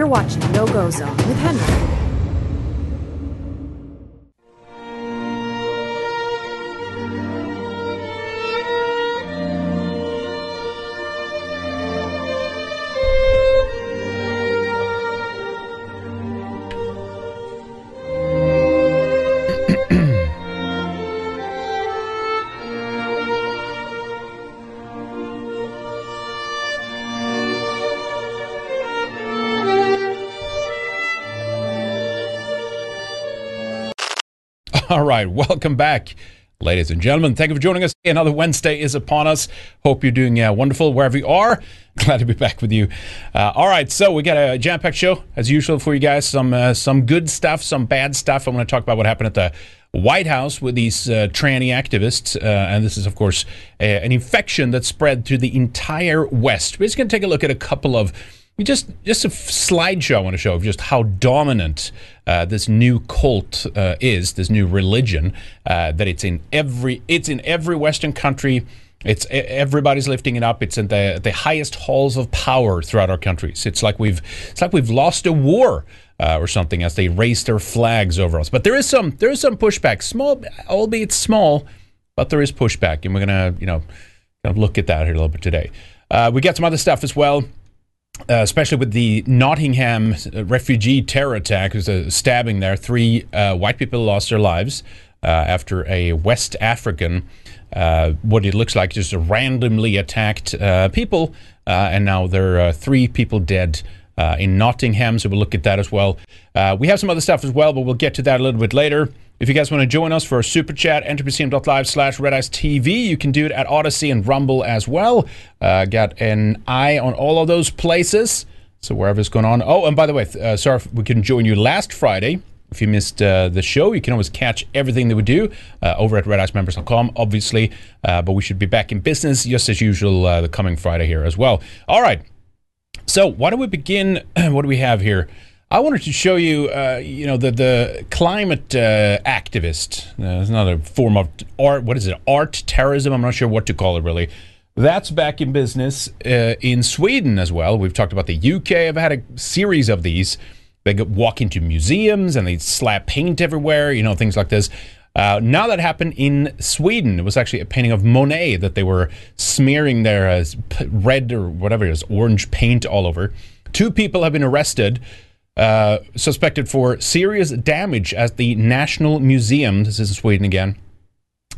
You're watching No Go Zone with Henrik. Right, welcome back, ladies and gentlemen. Thank you for joining us. Another Wednesday is upon us. Hope you're doing uh, wonderful wherever you are. Glad to be back with you. Uh, all right, so we got a jam-packed show as usual for you guys. Some uh, some good stuff, some bad stuff. I'm going to talk about what happened at the White House with these uh, tranny activists, uh, and this is of course a, an infection that spread through the entire West. We're just going to take a look at a couple of just just a slideshow I want to show of just how dominant uh, this new cult uh, is, this new religion. Uh, that it's in every it's in every Western country. It's everybody's lifting it up. It's in the the highest halls of power throughout our countries. It's like we've it's like we've lost a war. Uh, or something as they raise their flags over us. But there is some there is some pushback, small, albeit small, but there is pushback, and we're gonna you know kind of look at that here a little bit today. Uh, we got some other stuff as well. Uh, especially with the Nottingham refugee terror attack, there's a stabbing there. Three uh, white people lost their lives uh, after a West African, uh, what it looks like, just randomly attacked uh, people, uh, and now there are three people dead. In Nottingham, so we'll look at that as well. we have some other stuff as well, but we'll get to that a little bit later. If you guys want to join us for a super chat, enter slash red TV. You can do it at Odysee and Rumble as well. Uh, got an eye on all of those places. So wherever's going on. Oh, and by the way, uh, sorry we couldn't join you last Friday. If you missed uh, the show, you can always catch everything that we do uh, over at redicemembers.com, obviously. Uh, but we should be back in business just as usual uh, the coming Friday here as well. All right. So why don't we begin? what do we have here? I wanted to show you, uh, you know, the the climate uh, activist. Uh, another form of art. What is it? Art terrorism. I'm not sure what to call it really. That's back in business uh, in Sweden as well. We've talked about the UK. I've had a series of these. They walk into museums and they slap paint everywhere. You know, things like this. Uh, now that happened in Sweden. It was actually a painting of Monet that they were smearing their uh, red or whatever it is, orange paint all over. Two people have been arrested uh, suspected for serious damage at the National Museum. This is Sweden again.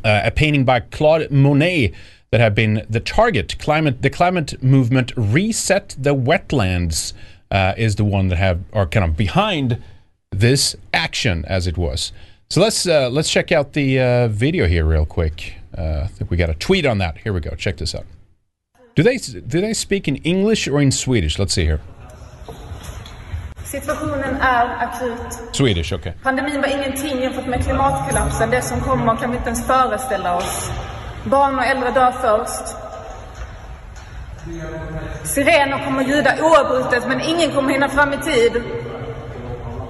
Uh, a painting by Claude Monet that had been the target. Climate, the climate movement reset the wetlands uh, is the one that have are kind of behind this action, as it was. So let's uh, let's check out the uh, video here real quick. I think we got a tweet on that. Here we go. Check this out. Do they do they speak in English or in Swedish? Let's see here. Situationen är akut. Swedish, okay. Pandemin var ingenting jämfört med klimatkollapsen. Det som kommer kan vi inte ens föreställa oss. Barn och äldre dör först. Sirener kommer ljuda oavbrutet men ingen kommer hinna fram i tid.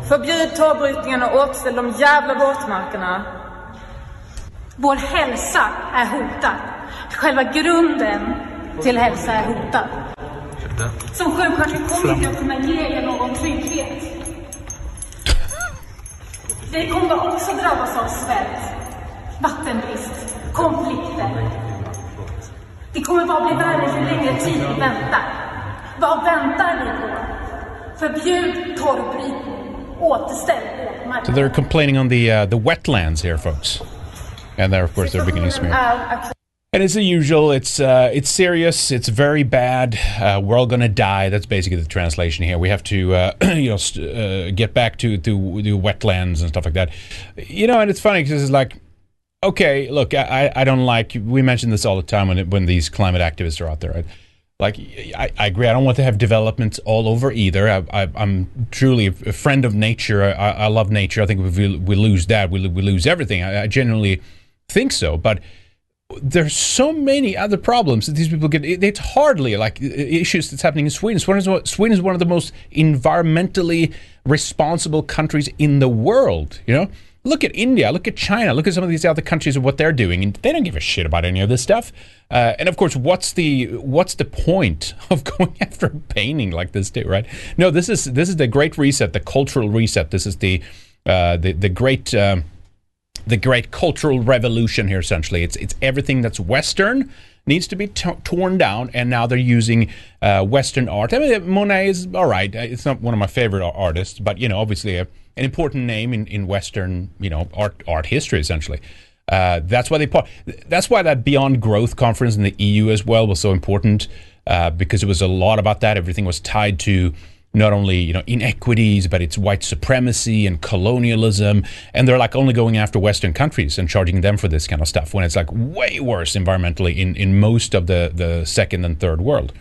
Förbjud torvbrytningen och återställ de jävla våtmarkerna. Vår hälsa är hotad. Själva grunden till hälsa är hotad. Som sjuksköterska kommer inte jag kunna ge er någon trygghet. Vi kommer också drabbas av svält, vattenbrist, konflikter. Det kommer bara bli värre ju längre tid vi väntar. Vad väntar vi på? Förbjud torvbrytning. So they're complaining on the uh, the wetlands here, folks. And there, of course, they're beginning to smear. And as usual, it's uh, it's serious. It's very bad. Uh, we're all gonna die. That's basically the translation here. We have to, uh, you know, st- uh, get back to, to the wetlands and stuff like that. You know, and it's funny because it's like, okay, look, I, I don't like. We mention this all the time when it, when these climate activists are out there. Right? Like, I, I, agree. I don't want to have developments all over either. I, am truly a friend of nature. I, I, love nature. I think if we, we lose that, we, we lose everything. I, I genuinely think so, but there's so many other problems that these people get. It's hardly like issues that's happening in Sweden. Sweden is, Sweden is one of the most environmentally responsible countries in the world. You know, Look at India, look at China, look at some of these other countries and what they're doing, and they don't give a shit about any of this stuff. Uh, and of course, what's the what's the point of going after painting like this, too? Right? No, this is this is the great reset, the cultural reset. This is the uh, the the great. Um, the great cultural revolution here essentially it's it's everything that's western needs to be t- torn down, and now they're using uh, Western art. I mean, Monet is all right. It's not one of my favorite artists, but you know, obviously an important name in, in Western, you know, art art history essentially. Uh, that's why they part. That's why that Beyond Growth conference in the EU as well was so important uh, because it was a lot about that. Everything was tied to not only you know inequities, but it's white supremacy and colonialism, and they're like only going after Western countries and charging them for this kind of stuff when it's like way worse environmentally in in most of the the second and third world.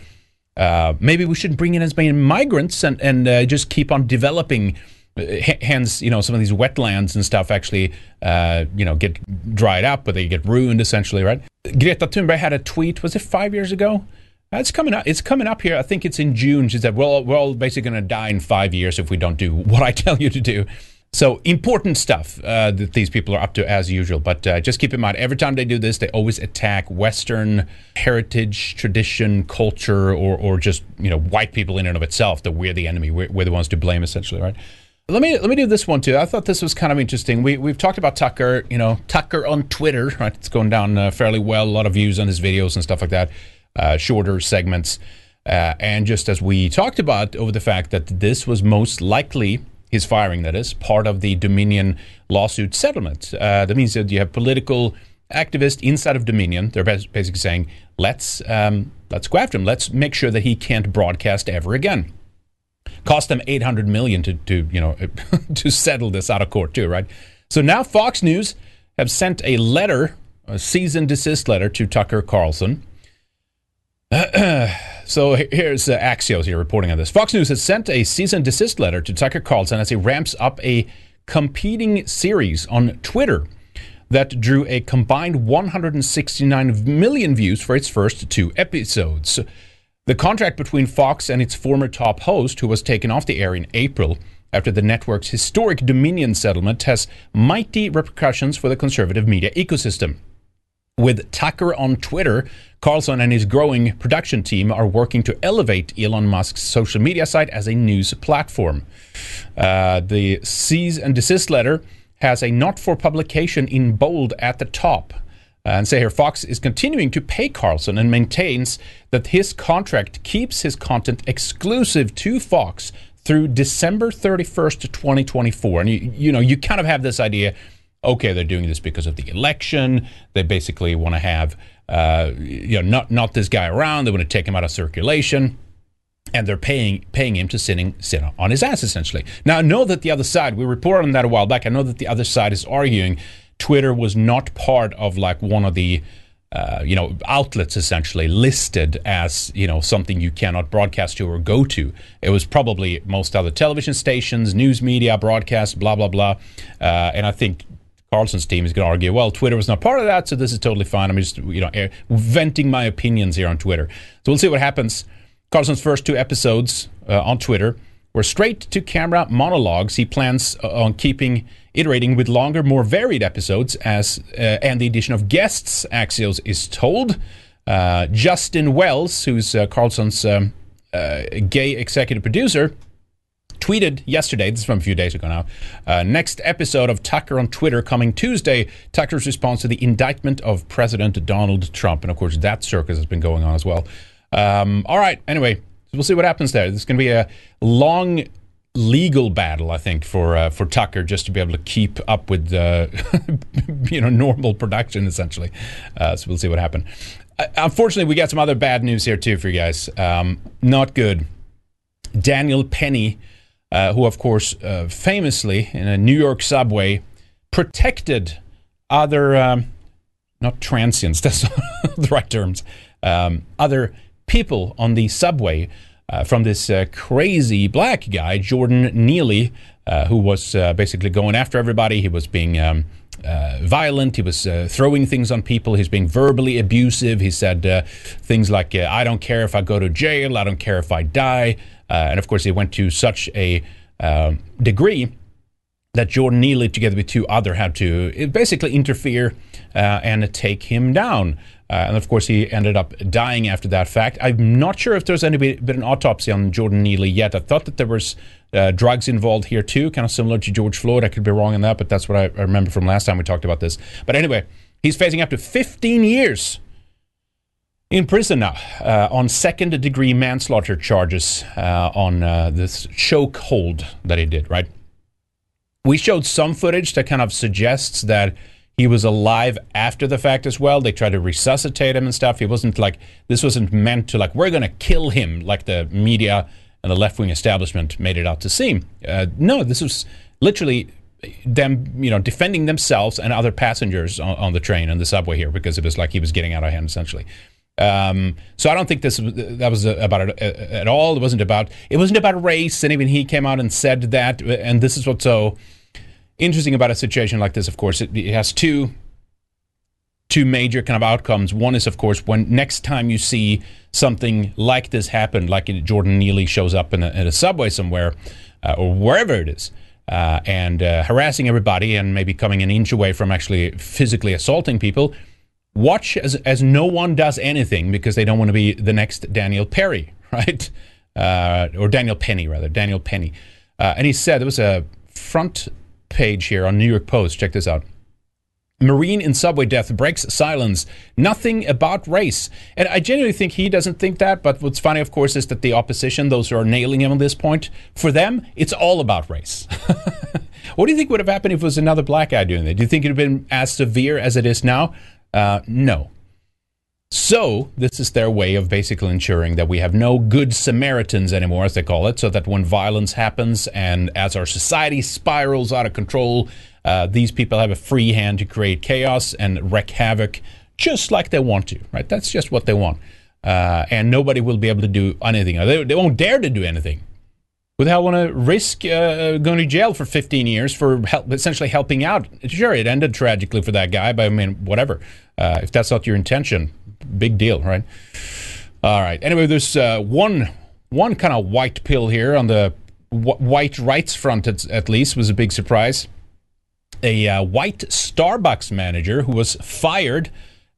Uh, maybe we should bring in as many migrants and and uh, just keep on developing. Uh, hence, you know, some of these wetlands and stuff actually, uh, you know, get dried up, but they get ruined essentially, right? Greta Thunberg had a tweet. Was it five years ago? It's coming up. It's coming up here. I think it's in June. She said, "Well, we're all basically going to die in five years if we don't do what I tell you to do." So important stuff uh, that these people are up to as usual. But uh, just keep in mind, every time they do this, they always attack Western heritage, tradition, culture, or or just you know white people in and of itself. That we're the enemy. We're, we're the ones to blame, essentially, right? Let me let me do this one too. I thought this was kind of interesting. We we've talked about Tucker. You know, Tucker on Twitter. Right, it's going down uh, fairly well. A lot of views on his videos and stuff like that uh, shorter segments. Uh, and just as we talked about over the fact that this was most likely his firing, that is, part of the Dominion lawsuit settlement. Uh, that means that you have political activists inside of Dominion. They're basically saying, let's um, let's go after him. Let's make sure that he can't broadcast ever again. Cost them 800 million to, to you know to settle this out of court too, right? So now Fox News have sent a letter, a cease and desist letter to Tucker Carlson so here's uh, Axios here reporting on this. Fox News has sent a cease and desist letter to Tucker Carlson as he ramps up a competing series on Twitter that drew a combined 169 million views for its first two episodes. The contract between Fox and its former top host, who was taken off the air in April after the network's historic Dominion settlement, has mighty repercussions for the conservative media ecosystem. With Tucker on Twitter, Carlson and his growing production team are working to elevate Elon Musk's social media site as a news platform. Uh, the cease and desist letter has a not for publication in bold at the top. Uh, and say here, Fox is continuing to pay Carlson and maintains that his contract keeps his content exclusive to Fox through December 31st, 2024. And you, you know, you kind of have this idea okay, they're doing this because of the election. They basically want to have, uh, you know, not not this guy around. They want to take him out of circulation, and they're paying paying him to sitting sit on his ass essentially. Now I know that the other side. We reported on that a while back. I know that the other side is arguing Twitter was not part of like one of the. Uh, you know, outlets essentially listed as you know something you cannot broadcast to or go to. It was probably most other television stations, news media, broadcast, blah blah blah. Uh, and I think Carlson's team is going to argue, well, Twitter was not part of that, so this is totally fine. I'm just, you know, venting my opinions here on Twitter. So we'll see what happens. Carlson's first two episodes uh, on Twitter were straight to camera monologues. He plans uh, on keeping iterating with longer, more varied episodes as uh, and the addition of guests. Axios is told. Uh, Justin Wells, who's uh, Carlson's um, uh, gay executive producer, tweeted yesterday, this is from a few days ago now, uh, next episode of Tucker on Twitter coming Tuesday. Tucker's response to the indictment of President Donald Trump. And of course, that circus has been going on as well. Um, all right, anyway, we'll see what happens there. This is going to be a long legal battle, I think, for uh, for Tucker just to be able to keep up with uh, you know normal production essentially. Uh, so we'll see what happens. Uh, unfortunately, we got some other bad news here too for you guys. Um, not good. Daniel Penny uh, who, of course, uh, famously in a New York subway protected other, um, not transients, that's the right terms, um, other people on the subway uh, from this uh, crazy black guy, Jordan Neely, uh, who was basically going after everybody. He was being. Um, uh, violent. He was uh, throwing things on people. He's being verbally abusive. He said uh, things like, I don't care if I go to jail. I don't care if I die. Uh, and of course, he went to such a um, degree that Jordan Neely, together with two other, had to uh, basically interfere uh, and take him down. Uh, and of course, he ended up dying after that fact. I'm not sure if there's any been an autopsy on Jordan Neely yet. I thought that there was uh, drugs involved here too, kind of similar to George Floyd. I could be wrong on that, but that's what I, I remember from last time we talked about this. But anyway, he's facing up to 15 years in prison now uh, on second degree manslaughter charges uh, on uh, this choke hold that he did, right? We showed some footage that kind of suggests that he was alive after the fact as well. They tried to resuscitate him and stuff. He wasn't like, this wasn't meant to, like, we're going to kill him, like the media and the left wing establishment made it out to seem. Uh, no, this was literally them, you know, defending themselves and other passengers on, on, the train and the subway here because it was like he was getting out of hand essentially. Um, so I don't think this that was about it at all. It wasn't about it wasn't about race, and even he came out and said that. And this is what's so interesting about a situation like this. Of course, it, it has two two major kind of outcomes. One is, of course, when next time you see something like this happen, like Jordan Neely shows up in a, in a subway somewhere uh, or wherever it is, uh, and uh, harassing everybody and maybe coming an inch away from actually physically assaulting people, watch as, as no one does anything because they don't want to be the next Daniel Perry, right? Uh, or Daniel Penny, rather, Daniel Penny. Uh, and he said there was a front page here on New York Post. Check this out. Marine in subway death breaks silence. Nothing about race. And I genuinely think he doesn't think that. But what's funny, of course, is that the opposition, those who are nailing him on this point, for them, it's all about race. what do you think would have happened if it was another black guy doing that? Do you think it would have been as severe as it is now? Uh, no. So, this is their way of basically ensuring that we have no good Samaritans anymore, as they call it, so that when violence happens and as our society spirals out of control, uh, these people have a free hand to create chaos and wreak havoc just like they want to, right? That's just what they want. Uh, and nobody will be able to do anything. They, they won't dare to do anything. Who the hell want to risk uh, going to jail for 15 years for help, essentially helping out? Sure, it ended tragically for that guy, but I mean, whatever. Uh, if that's not your intention, big deal, right? All right. Anyway, there's uh, one one kind of white pill here on the w- white rights front, at, at least, was a big surprise a uh, white Starbucks manager who was fired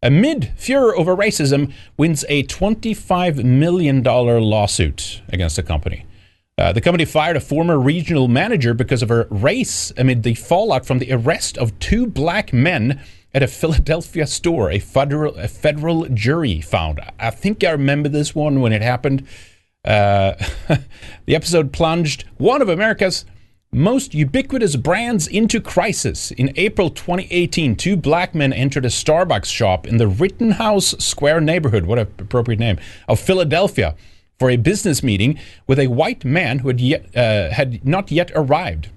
amid furor over racism wins a $25 million lawsuit against the company. Uh, the company fired a former regional manager because of her race amid the fallout from the arrest of two black men at a Philadelphia store. A federal a federal jury found. I think I remember this one when it happened. Uh, the episode plunged one of America's most ubiquitous brands into crisis. In April 2018, two black men entered a Starbucks shop in the Rittenhouse Square neighborhood, what an appropriate name, of Philadelphia for a business meeting with a white man who had, yet, uh, had not yet arrived.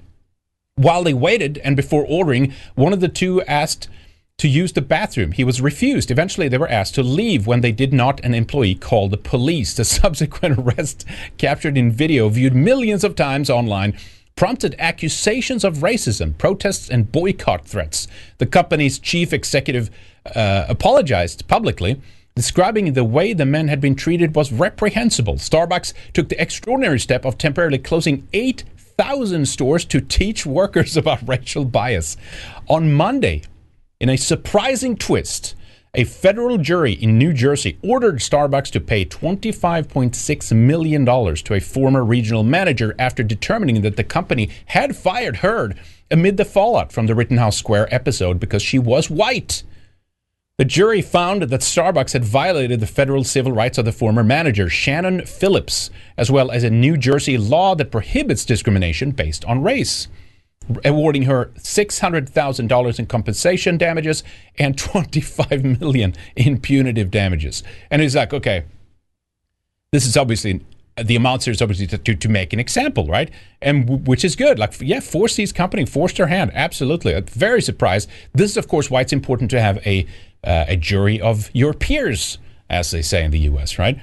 While they waited and before ordering, one of the two asked to use the bathroom. He was refused. Eventually, they were asked to leave. When they did not, an employee called the police. The subsequent arrest, captured in video, viewed millions of times online, prompted accusations of racism, protests, and boycott threats. The company's chief executive uh, apologized publicly, describing the way the men had been treated was reprehensible. Starbucks took the extraordinary step of temporarily closing 8,000 stores to teach workers about racial bias. On Monday, in a surprising twist, a federal jury in New Jersey ordered Starbucks to pay $25.6 million to a former regional manager after determining that the company had fired her amid the fallout from the Rittenhouse Square episode because she was white. The jury found that Starbucks had violated the federal civil rights of the former manager, Shannon Phillips, as well as a New Jersey law that prohibits discrimination based on race awarding her $600,000 in compensation damages and 25 million in punitive damages. And he's like, okay, this is obviously the amounts here is obviously to, to, to, make an example, right? And w- which is good. Like, yeah, force these company, force their hand. Absolutely. I'm very surprised. This is, of course, why it's important to have a uh, a jury of your peers, as they say in the U.S., right?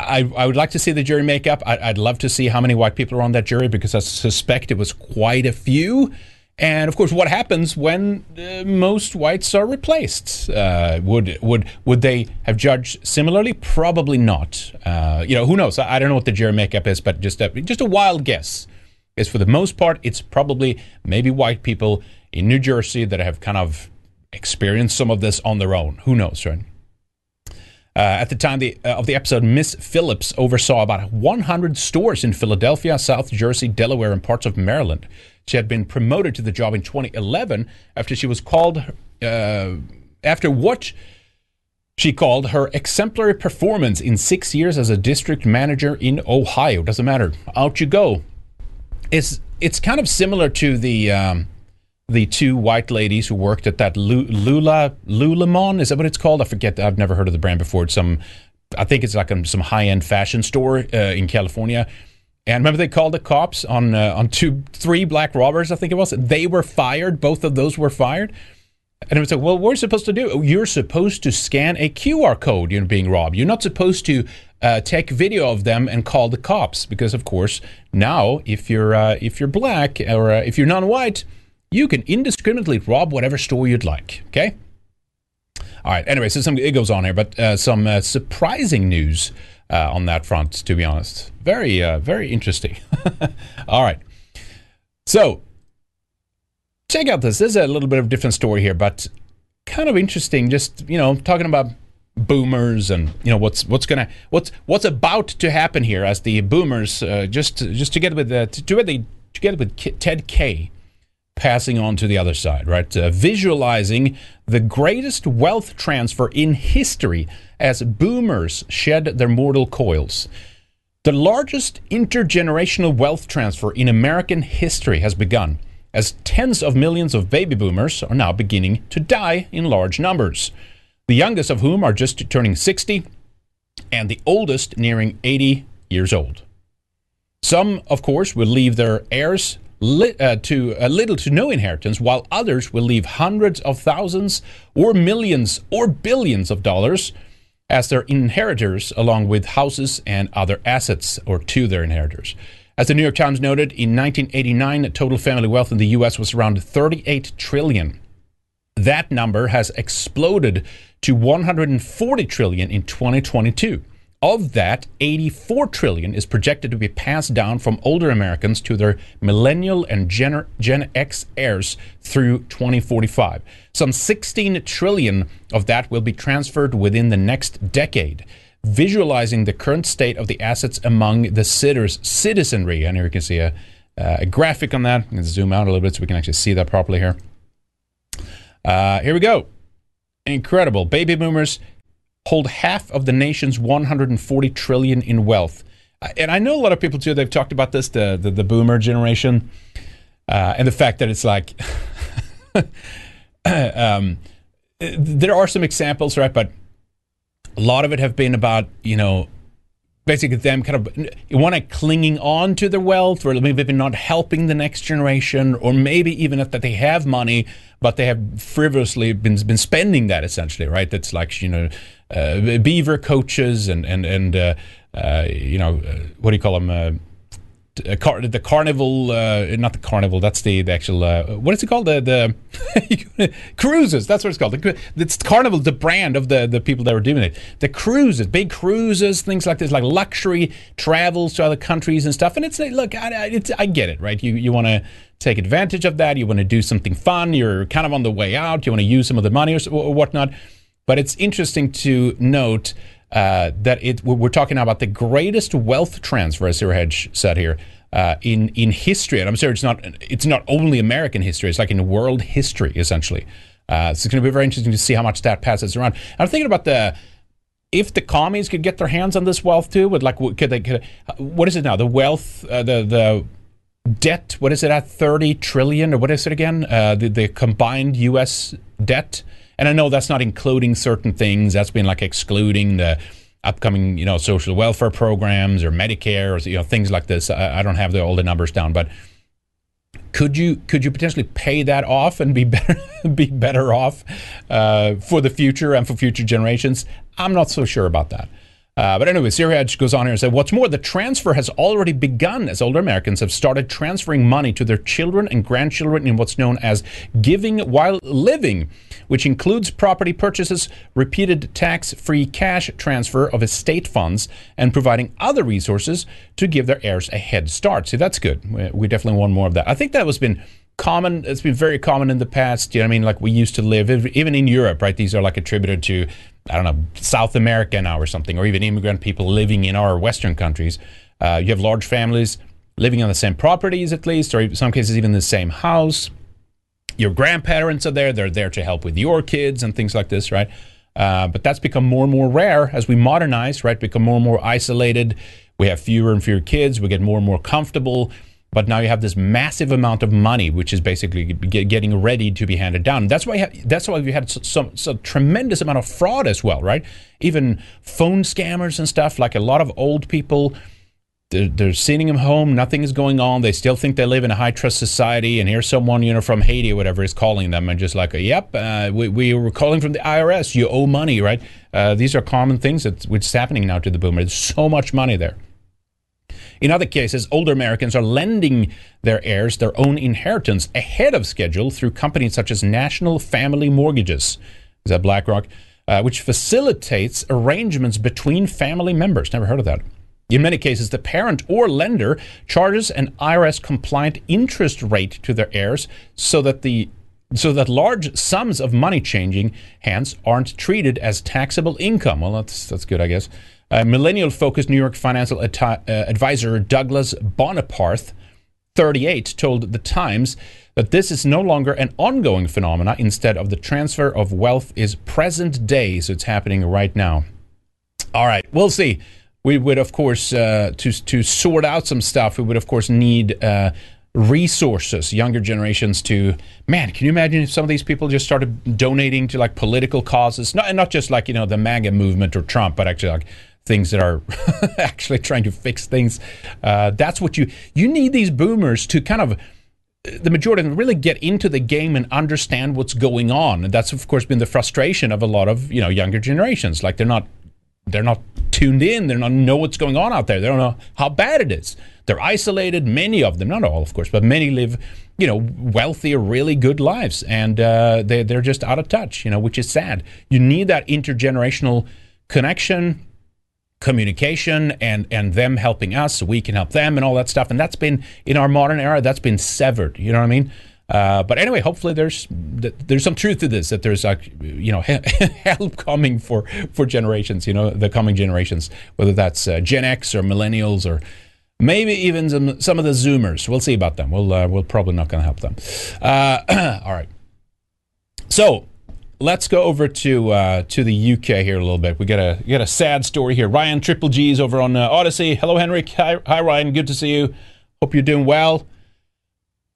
I, I would like to see the jury makeup. I, I'd love to see how many white people are on that jury because I suspect it was quite a few. And of course, what happens when uh, most whites are replaced? Uh, would would would they have judged similarly? Probably not. Uh, you know, who knows? I, I, don't know what the jury makeup is, but just a, just a wild guess. is for the most part, it's probably maybe white people in New Jersey that have kind of experienced some of this on their own. Who knows, right? Uh, at the time the, uh, of the episode, Miss Phillips oversaw about 100 stores in Philadelphia, South Jersey, Delaware, and parts of Maryland. She had been promoted to the job in 2011 after she was called, uh, after what she called her exemplary performance in six years as a district manager in Ohio. Doesn't matter. Out you go. It's, it's kind of similar to the. Um, the two white ladies who worked at that Lula Lulamon. Is that what it's called? I forget. I've never heard of the brand before. It's some, I think it's like some high end fashion store uh, in California. And remember, they called the cops on uh, on two, three black robbers. I think it was. They were fired. Both of those were fired. And it was like, well, what are you supposed to do? You're supposed to scan a QR code. You're being robbed. You're not supposed to uh, take video of them and call the cops because, of course, now if you're uh, if you're black or uh, if you're non-white you can indiscriminately rob whatever store you'd like. Okay. All right. Anyway, so some it goes on here, but uh, some uh, surprising news uh, on that front. To be honest, very uh, very interesting. All right. So check out this. This is a little bit of a different story here, but kind of interesting. Just you know, talking about boomers and you know what's what's gonna what's what's about to happen here as the boomers uh, just just together with uh, together together with Ted K passing on to the other side, right? Uh, visualizing the greatest wealth transfer in history as boomers shed their mortal coils. The largest intergenerational wealth transfer in American history has begun, as tens of millions of baby boomers are now beginning to die in large numbers. The youngest of whom are just turning 60, and the oldest nearing 80 years old. Some, of course, will leave their heirs li- uh, to uh, little to no inheritance, while others will leave hundreds of thousands or millions or billions of dollars as their inheritors, along with houses and other assets, or to their inheritors. As the New York Times noted, in 1989, total family wealth in the U.S. was around 38 trillion. That number has exploded to 140 trillion in 2022. Of that, 84 trillion is projected to be passed down from older Americans to their millennial and Gen, Gen X heirs through 2045. Some 16 trillion of that will be transferred within the next decade, visualizing the current state of the assets among the sitters, citizenry. And here you can see a, uh, a graphic on that. Let's zoom out a little bit so we can actually see that properly here. Uh, here we go. Incredible. Baby boomers hold half of the nation's 140 trillion in wealth. Uh, and I know a lot of people too. They've talked about this, the the, the boomer generation, uh, and the fact that it's like, um, there are some examples, right? But a lot of it have been about you know basically them kind of want to clinging on to their wealth or maybe not helping the next generation or maybe even if that they have money but they have frivolously been been spending that essentially right that's like you know uh, beaver coaches and and and uh, uh, you know uh, what do you call them? Uh, car- the carnival, uh, not the carnival. That's the, the actual. what is it called? The the cruises. That's what it's called. The, it's carnival, the brand of the the people that were doing it. The cruises, big cruises, things like this, like luxury travels to other countries and stuff. And it's look, I, it's, I get it, right? You you want to take advantage of that. You want to do something fun. You're kind of on the way out. You want to use some of the money or, or whatnot. But it's interesting to note uh, that it we're talking about the greatest wealth transfer, as Zero Hedge said here, uh, in in history. And I'm sure it's not it's not only American history; it's like in world history, essentially. Uh, so it's going to be very interesting to see how much that passes around. I'm thinking about the if the commies could get their hands on this wealth too, would like could they? Could, what is it now? The wealth, uh, the the debt. What is it at? Thirty trillion, or what is it again? Uh, the the combined U.S. debt and I know that's not including certain things. That's been like excluding the upcoming, you know, social welfare programs or Medicare or you know things like this. I, I don't have the, all the numbers down, but could you could you potentially pay that off and be better be better off uh, for the future and for future generations? I'm not so sure about that. Uh, but anyway, Hedge goes on here and says, What's more, the transfer has already begun as older Americans have started transferring money to their children and grandchildren in what's known as giving while living, which includes property purchases, repeated tax free cash transfer of estate funds, and providing other resources to give their heirs a head start. See, that's good. We definitely want more of that. I think that was been common it's been very common in the past you know i mean? Like we used to live even in europe right? These are like attributed to i don't know south america now or something or even immigrant people living in our western countries. Uh, you have large families living on the same properties at least or in some cases even the same house. Your grandparents are there they're there to help with your kids and things like this right? Uh, but that's become more and more rare as we modernize right? Become more and more isolated. We have fewer and fewer kids we get more and more comfortable but now you have this massive amount of money, which is basically getting ready to be handed down. That's why that's why we had some, some tremendous amount of fraud as well, right? Even phone scammers and stuff. Like a lot of old people, they're, they're sending them home. Nothing is going on. They still think they live in a high trust society. And here's someone, you know, from Haiti or whatever is calling them and just like, yep, uh, we, we were calling from the IRS. You owe money, right? Uh, these are common things that which is happening now to the boomers. There's so much money there. In other cases, older Americans are lending their heirs their own inheritance ahead of schedule through companies such as National Family Mortgages, is that BlackRock, uh, which facilitates arrangements between family members. Never heard of that. In many cases, the parent or lender charges an IRS compliant interest rate to their heirs so that the so that large sums of money changing hands aren't treated as taxable income. Well, that's that's good, I guess. Uh, millennial focused New York financial uh, advisor Douglas Boneparth, 38, told The Times that this is no longer an ongoing phenomena. Instead of the transfer of wealth is present day, so it's happening right now. All right, we'll see. We would, of course, uh, to to sort out some stuff. We would, of course, need uh, resources, younger generations to man. Can you imagine if some of these people just started donating to like political causes, not and not just like you know the MAGA movement or Trump, but actually like things that are actually trying to fix things. Uh, that's what you you need these boomers to kind of the majority of them really get into the game and understand what's going on. And that's of course been the frustration of a lot of you know younger generations. Like they're not they're not tuned in. They don't know what's going on out there. They don't know how bad it is. They're isolated. Many of them, not all, of course, but many live, you know, wealthy or really good lives, and uh, they they're just out of touch. You know, which is sad. You need that intergenerational connection communication and and them helping us so we can help them and all that stuff. And that's been in our modern era that's been severed you know what i mean? Uh, but anyway hopefully there's there's some truth to this that there's like you know help coming for for generations you know the coming generations whether that's uh, gen x or millennials or maybe even some, some of the zoomers. We'll see about them. We'll uh, we're probably not going to help them. Uh, all right. So let's go over to uh, to the UK here a little bit. We got a we got a sad story here. Ryan Triple G's over on uh, Odysee. Hello, Henrik. Hi, hi, Ryan. Good to see you. Hope you're doing well.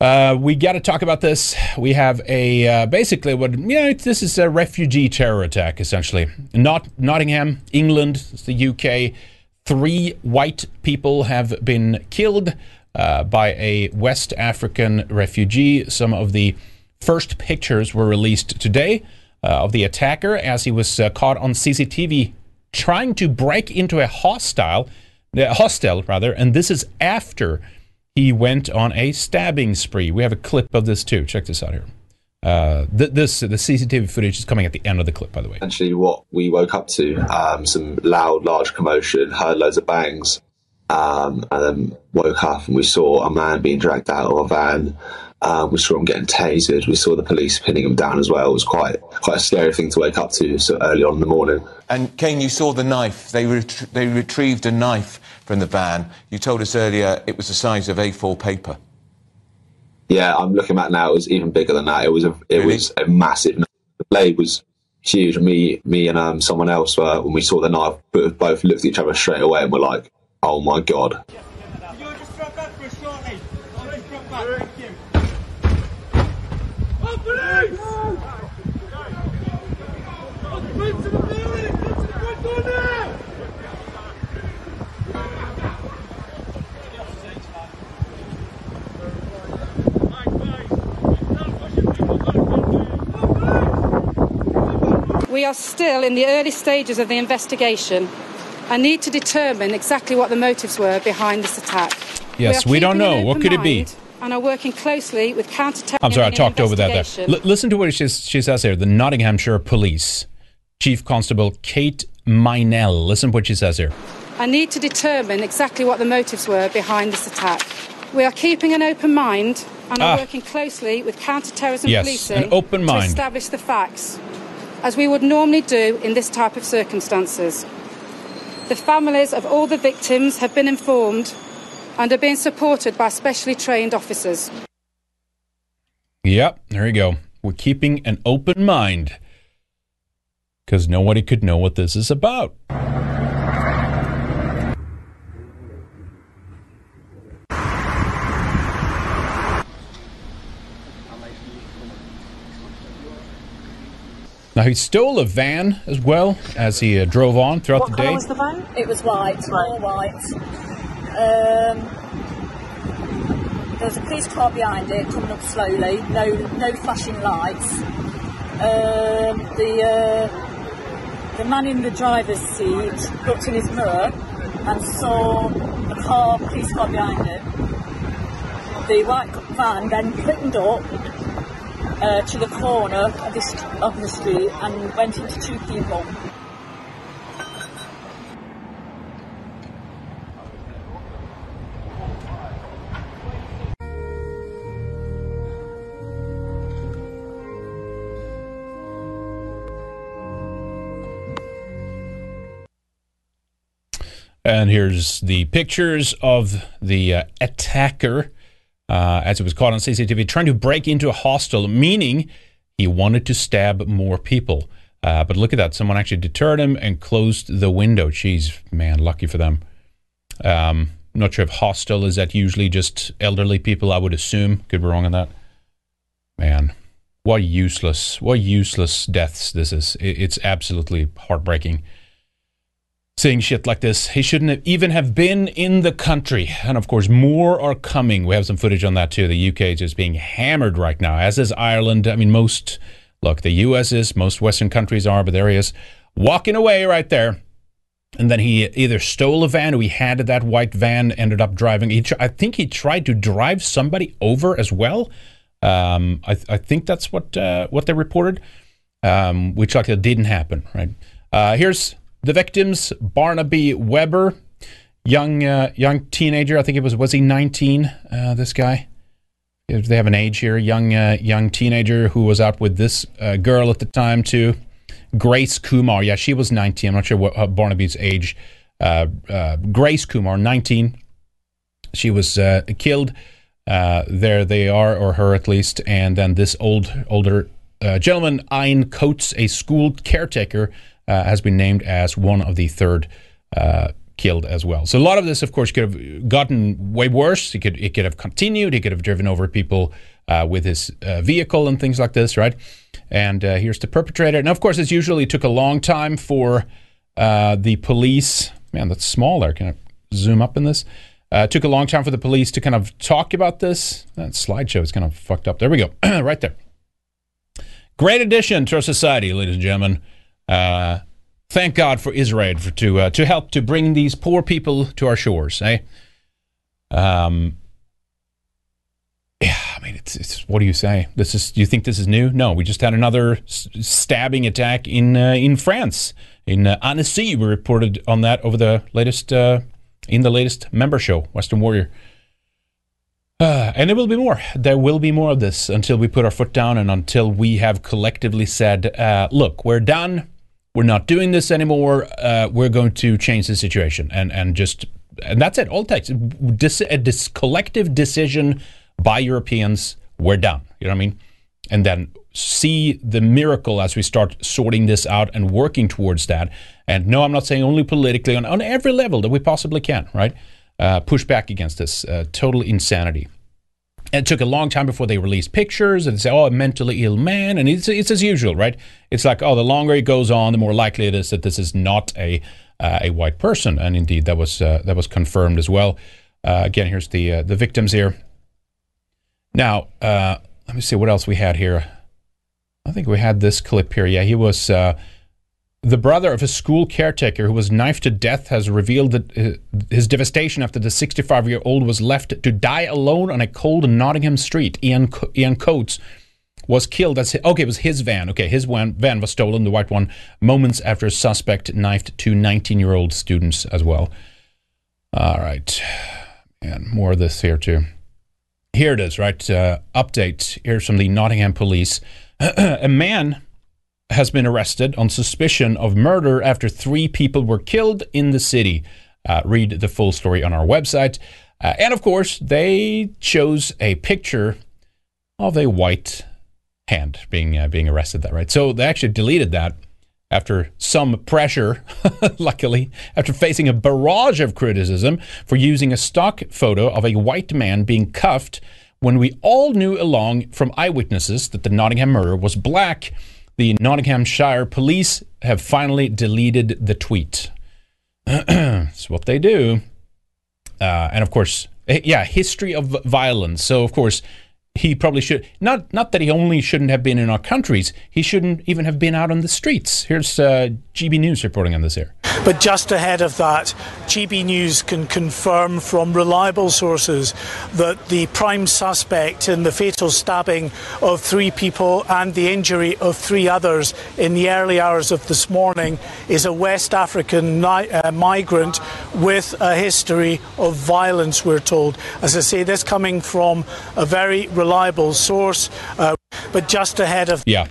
Uh, we got to talk about this. We have a uh, basically what you know. This is a refugee terror attack essentially. Not Nottingham, England, the UK. Three white people have been killed uh, by a West African refugee. Some of the first pictures were released today of the attacker as he was uh, caught on CCTV trying to break into a hostile, uh, hostel rather, and this is after he went on a stabbing spree. We have a clip of this too. Check this out here. Uh, th- this the CCTV footage is coming at the end of the clip, by the way. Essentially, what we woke up to um, some loud, large commotion, heard loads of bangs, um, and then woke up and we saw a man being dragged out of a van um, we saw him getting tasered. We saw the police pinning him down as well. It was quite quite a scary thing to wake up to so early on in the morning. And Kane, you saw the knife. They ret- they retrieved a knife from the van. You told us earlier it was the size of A4 paper. Yeah, I'm looking at now. It was even bigger than that. It was a it really? was a massive. Knife. The blade was huge. Me me and um, someone else uh, when we saw the knife, both looked at each other straight away and were like, "Oh my god." We are still in the early stages of the investigation. I need to determine exactly what the motives were behind this attack. Yes, are we don't know. What could it be? And are working closely with counter I'm sorry, I talked over that there. L- listen to what she, she says here. The Nottinghamshire Police Chief Constable Kate Meynell. Listen to what she says here. I need to determine exactly what the motives were behind this attack. We are keeping an open mind and are Ah. working closely with counter-terrorism Yes, policing an open to establish the facts, as we would normally do in this type of circumstances. The families of all the victims have been informed and are being supported by specially trained officers. Yep, there you go. We're keeping an open mind because nobody could know what this is about. Now he stole a van as well as he uh, drove on throughout the day. the van? It was white, all white. Um, there was a police car behind it coming up slowly. No, no flashing lights. Um, the uh, the man in the driver's seat looked in his mirror and saw a car, police car behind him. The white van then clickened up uh, to the corner of, this, of the street and went into two people. And here's the pictures of the uh, attacker, uh, as it was caught on CCTV, trying to break into a hostel, meaning he wanted to stab more people. Uh, but look at that. Someone actually deterred him and closed the window. Jeez, man, lucky for them. Um, not sure if hostel is that usually just elderly people, I would assume. Could be wrong on that. Man, what useless, what useless deaths this is. It's absolutely heartbreaking saying shit like this. He shouldn't have even have been in the country. And of course, more are coming. We have some footage on that too. The UK is just being hammered right now, as is Ireland. I mean, most look, the US is, most Western countries are, but there he is walking away right there. And then he either stole a van or he had that white van, ended up driving. He, I think he tried to drive somebody over as well. Um, I, I think that's what uh, what they reported, um, which like didn't happen. Right. Uh, here's the victims: Barnaby Webber, young uh, young teenager. I think it was was he 19? Uh, this guy. If They have an age here. Young uh, young teenager who was out with this uh, girl at the time too. Grace Kumar. Yeah, she was 19. I'm not sure what uh, Barnaby's age. Uh, Grace Kumar, 19. She was killed. There they are, or her at least. And then this old older gentleman, Ian Coates, a school caretaker, has been named as one of the third uh, killed as well. So a lot of this, of course, could have gotten way worse. It could it could have continued. He could have driven over people uh, with his uh, vehicle and things like this, right? And uh, here's the perpetrator. And of course, as usually, took a long time for uh, the police. Man, that's smaller. Can I zoom up in this? Uh, it took a long time for the police to kind of talk about this. That slideshow is kind of fucked up. There we go, right there. Great addition to our society, ladies and gentlemen. Uh, thank God for Israel for to uh, to help to bring these poor people to our shores. Eh? Um. Yeah, I mean, it's, it's what do you say? This is. You think this is new? No, we just had another s- stabbing attack in uh, in France in uh, Annecy. We reported on that over the latest uh, in the latest member show, Weekend Warrior. Uh, and there will be more. There will be more of this until we put our foot down and until we have collectively said, uh, look, we're done. We're not doing this anymore. Uh, we're going to change the situation. And, and just, and that's it. All takes Dis- a dis- collective decision by Europeans. We're done. You know what I mean? And then see the miracle as we start sorting this out and working towards that. And no, I'm not saying only politically, on, on every level that we possibly can, right? Uh, push back against this uh, total insanity. It took a long time before they released pictures and say, "Oh, a mentally ill man," and it's it's as usual, right? It's like, oh, the longer it goes on, the more likely it is that this is not a uh, a white person, and indeed that was uh, that was confirmed as well. Uh, again, here's the uh, the victims here. Now, uh, let me see what else we had here. I think we had this clip here. Yeah, he was. The brother of a school caretaker who was knifed to death has revealed that uh, his devastation after the 65 year old was left to die alone on a cold Nottingham street. Ian, Co- Ian Coates was killed as okay, it was his van. Okay, his van, van was stolen, the white one, moments after a suspect knifed two 19 year old students as well. All right, and more of this here too. Here it is, right? Uh, update. Here's from the Nottingham police. a man has been arrested on suspicion of murder after three people were killed in the city. Uh, read the full story on our website. Uh, and of course, they chose a picture of a white hand being uh, being arrested. That right. So they actually deleted that after some pressure. luckily, after facing a barrage of criticism for using a stock photo of a white man being cuffed when we all knew along from eyewitnesses that the Nottingham murder was black the Nottinghamshire police have finally deleted the tweet. It's what they do. Uh, and of course, eh, yeah, history of violence. So, of course, he probably should not not that he only shouldn't have been in our countries he shouldn't even have been out on the streets here's uh, gb news reporting on this here but just ahead of that gb news can confirm from reliable sources that the prime suspect in the fatal stabbing of three people and the injury of three others in the early hours of this morning is a west african uh, migrant with a history of violence we're told as i say this coming from a very reliable source, uh, but just ahead of. Yeah.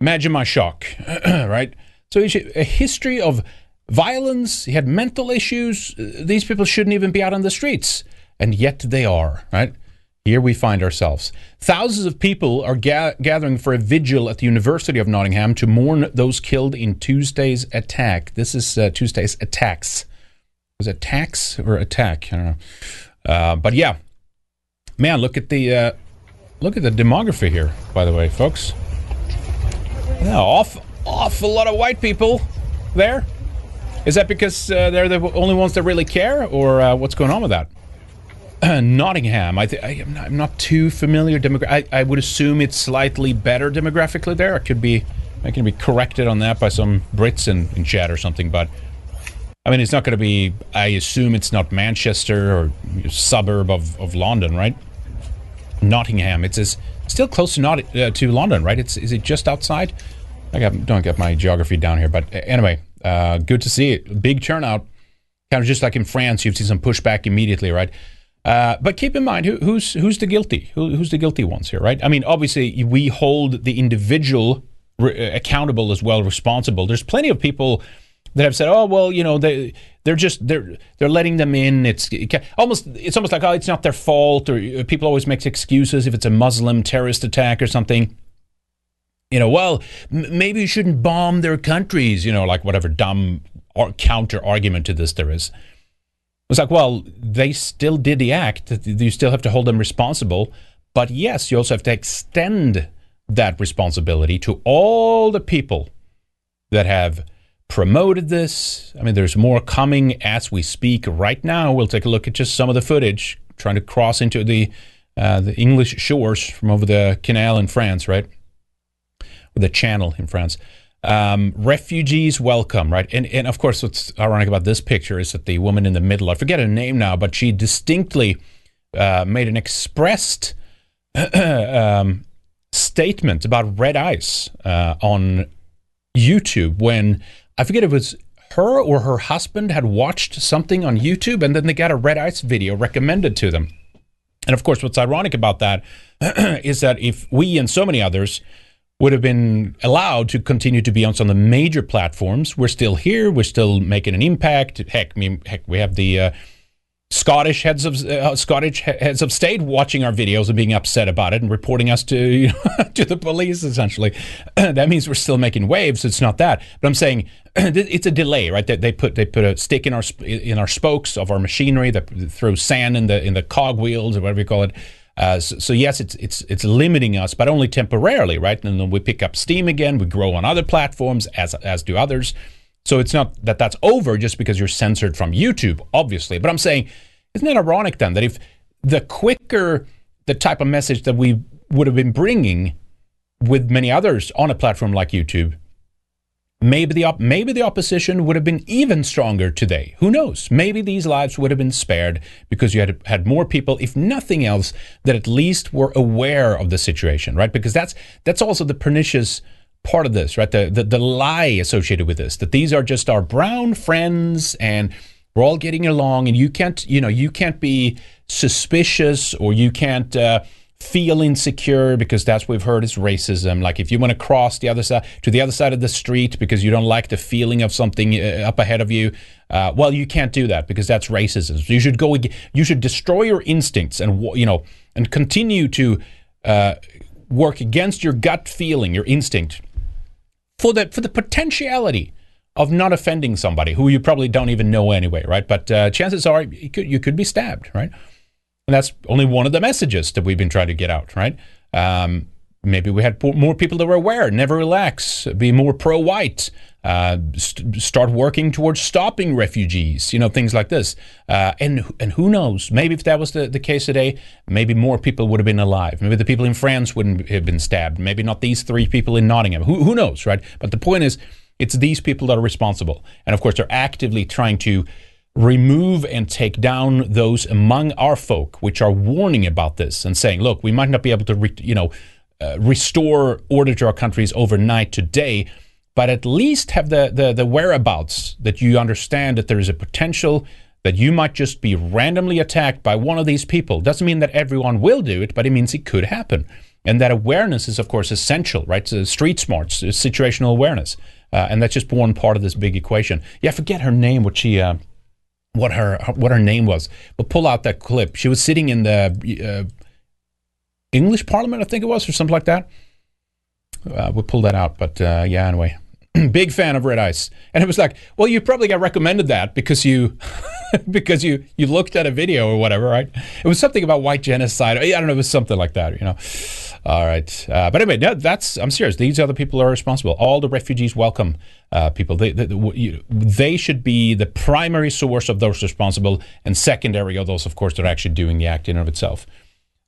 Imagine my shock, right? So a history of violence. He had mental issues. These people shouldn't even be out on the streets, and yet they are, right? Here we find ourselves. Thousands of people are ga- gathering for a vigil at the University of Nottingham to mourn those killed in Tuesday's attack. This is uh, Tuesday's attacks. Was it attacks or attack? I don't know. Uh, but yeah, man, look at the uh, Look at the demography here, by the way, folks. Yeah, off, awful lot of white people there. Is that because uh, they're the only ones that really care, or uh, what's going on with that? Nottingham, I, th- I am not, not, too familiar. Demogra- I, I would assume it's slightly better demographically there. I could be, I can be corrected on that by some Brits in, in chat or something, but I mean, it's not going to be. I assume it's not Manchester or suburb of, of London, right? Nottingham. It's, still close to not uh, to London, right? It's is it just outside? I got, don't get my geography down here, but anyway, uh, good to see it. Big turnout, kind of just like in France. You've seen some pushback immediately, right? Uh, but keep in mind who, who's who's the guilty, who, who's the guilty ones here, right? I mean, obviously we hold the individual re- accountable as well, responsible. There's plenty of people that have said, "Oh, well, you know, they they're just they're they're letting them in. It's it almost it's almost like oh, it's not their fault." Or uh, people always make excuses if it's a Muslim terrorist attack or something. You know, well, m- maybe you shouldn't bomb their countries. You know, like whatever dumb or counter argument to this there is. It's like, well, they still did the act. You still have to hold them responsible. But yes, you also have to extend that responsibility to all the people that have promoted this. I mean, there's more coming as we speak right now. We'll take a look at just some of the footage trying to cross into the uh, the English shores from over the canal in France, right? The channel in France. Um, refugees welcome, right? And, and of course, what's ironic about this picture is that the woman in the middle, I forget her name now, but she distinctly uh, made an expressed um, statement about red ice uh, on YouTube when I forget if it was her or her husband had watched something on YouTube and then they got a red ice video recommended to them. And of course, what's ironic about that is that if we and so many others would have been allowed to continue to be on some of the major platforms, we're still here, we're still making an impact. Heck, I mean, heck, we have the uh, Scottish heads of uh, Scottish heads of state watching our videos and being upset about it and reporting us to you know, to the police. Essentially, that means we're still making waves. It's not that, but I'm saying it's a delay, right? They, they put they put a stick in our in our spokes of our machinery. They throw sand in the in the cog wheels or whatever you call it. Uh, so, so, yes, it's it's it's limiting us, but only temporarily, right? And then we pick up steam again. We grow on other platforms, as as do others. So it's not that that's over just because you're censored from YouTube, obviously. But I'm saying, isn't it ironic then that if the quicker the type of message that we would have been bringing with many others on a platform like YouTube, maybe the op- maybe the opposition would have been even stronger today. Who knows? Maybe these lives would have been spared because you had had more people, if nothing else, that at least were aware of the situation, right? Because that's that's also the pernicious part of this, right? The, the the lie associated with this that these are just our brown friends and we're all getting along, and you can't, you know, you can't be suspicious or you can't. Uh, feel insecure because that's what we've heard is racism. Like if you want to cross the other side to the other side of the street because you don't like the feeling of something uh, up ahead of you, uh, well, you can't do that because that's racism. So you should go. You should destroy your instincts and you know and continue to uh, work against your gut feeling, your instinct, for the for the potentiality of not offending somebody who you probably don't even know anyway, right? But uh, chances are you could, you could be stabbed, right? And that's only one of the messages that we've been trying to get out, right? Um, maybe we had more people that were aware, never relax, be more pro white, uh, st- start working towards stopping refugees, you know, things like this. Uh, and, and who knows? Maybe if that was the, the case today, maybe more people would have been alive. Maybe the people in France wouldn't have been stabbed. Maybe not these three people in Nottingham. Who, who knows, right? But the point is, it's these people that are responsible. And of course, they're actively trying to remove and take down those among our folk which are warning about this and saying, look, we might not be able to, re- you know, uh, restore order to our countries overnight today, but at least have the, the, the whereabouts that you understand that there is a potential that you might just be randomly attacked by one of these people. Doesn't mean that everyone will do it, but it means it could happen. And that awareness is, of course, essential, right? So street smarts, situational awareness. Uh, and that's just one part of this big equation. Yeah, I forget her name, what she. Uh, what her what her name was, but pull out that clip. She was sitting in the uh, English Parliament, I think it was, or something like that. Uh, we'll pull that out, but uh, yeah, anyway. Big fan of red ice, and it was like, well, you probably got recommended that because you, because you you looked at a video or whatever, right? It was something about white genocide. I don't know, it was something like that, you know. All right, uh, but anyway, no, that's I'm serious. These other people are responsible. All the refugees welcome uh, people. They, they, they should be the primary source of those responsible, and secondary of those, of course, that are actually doing the act in and of itself.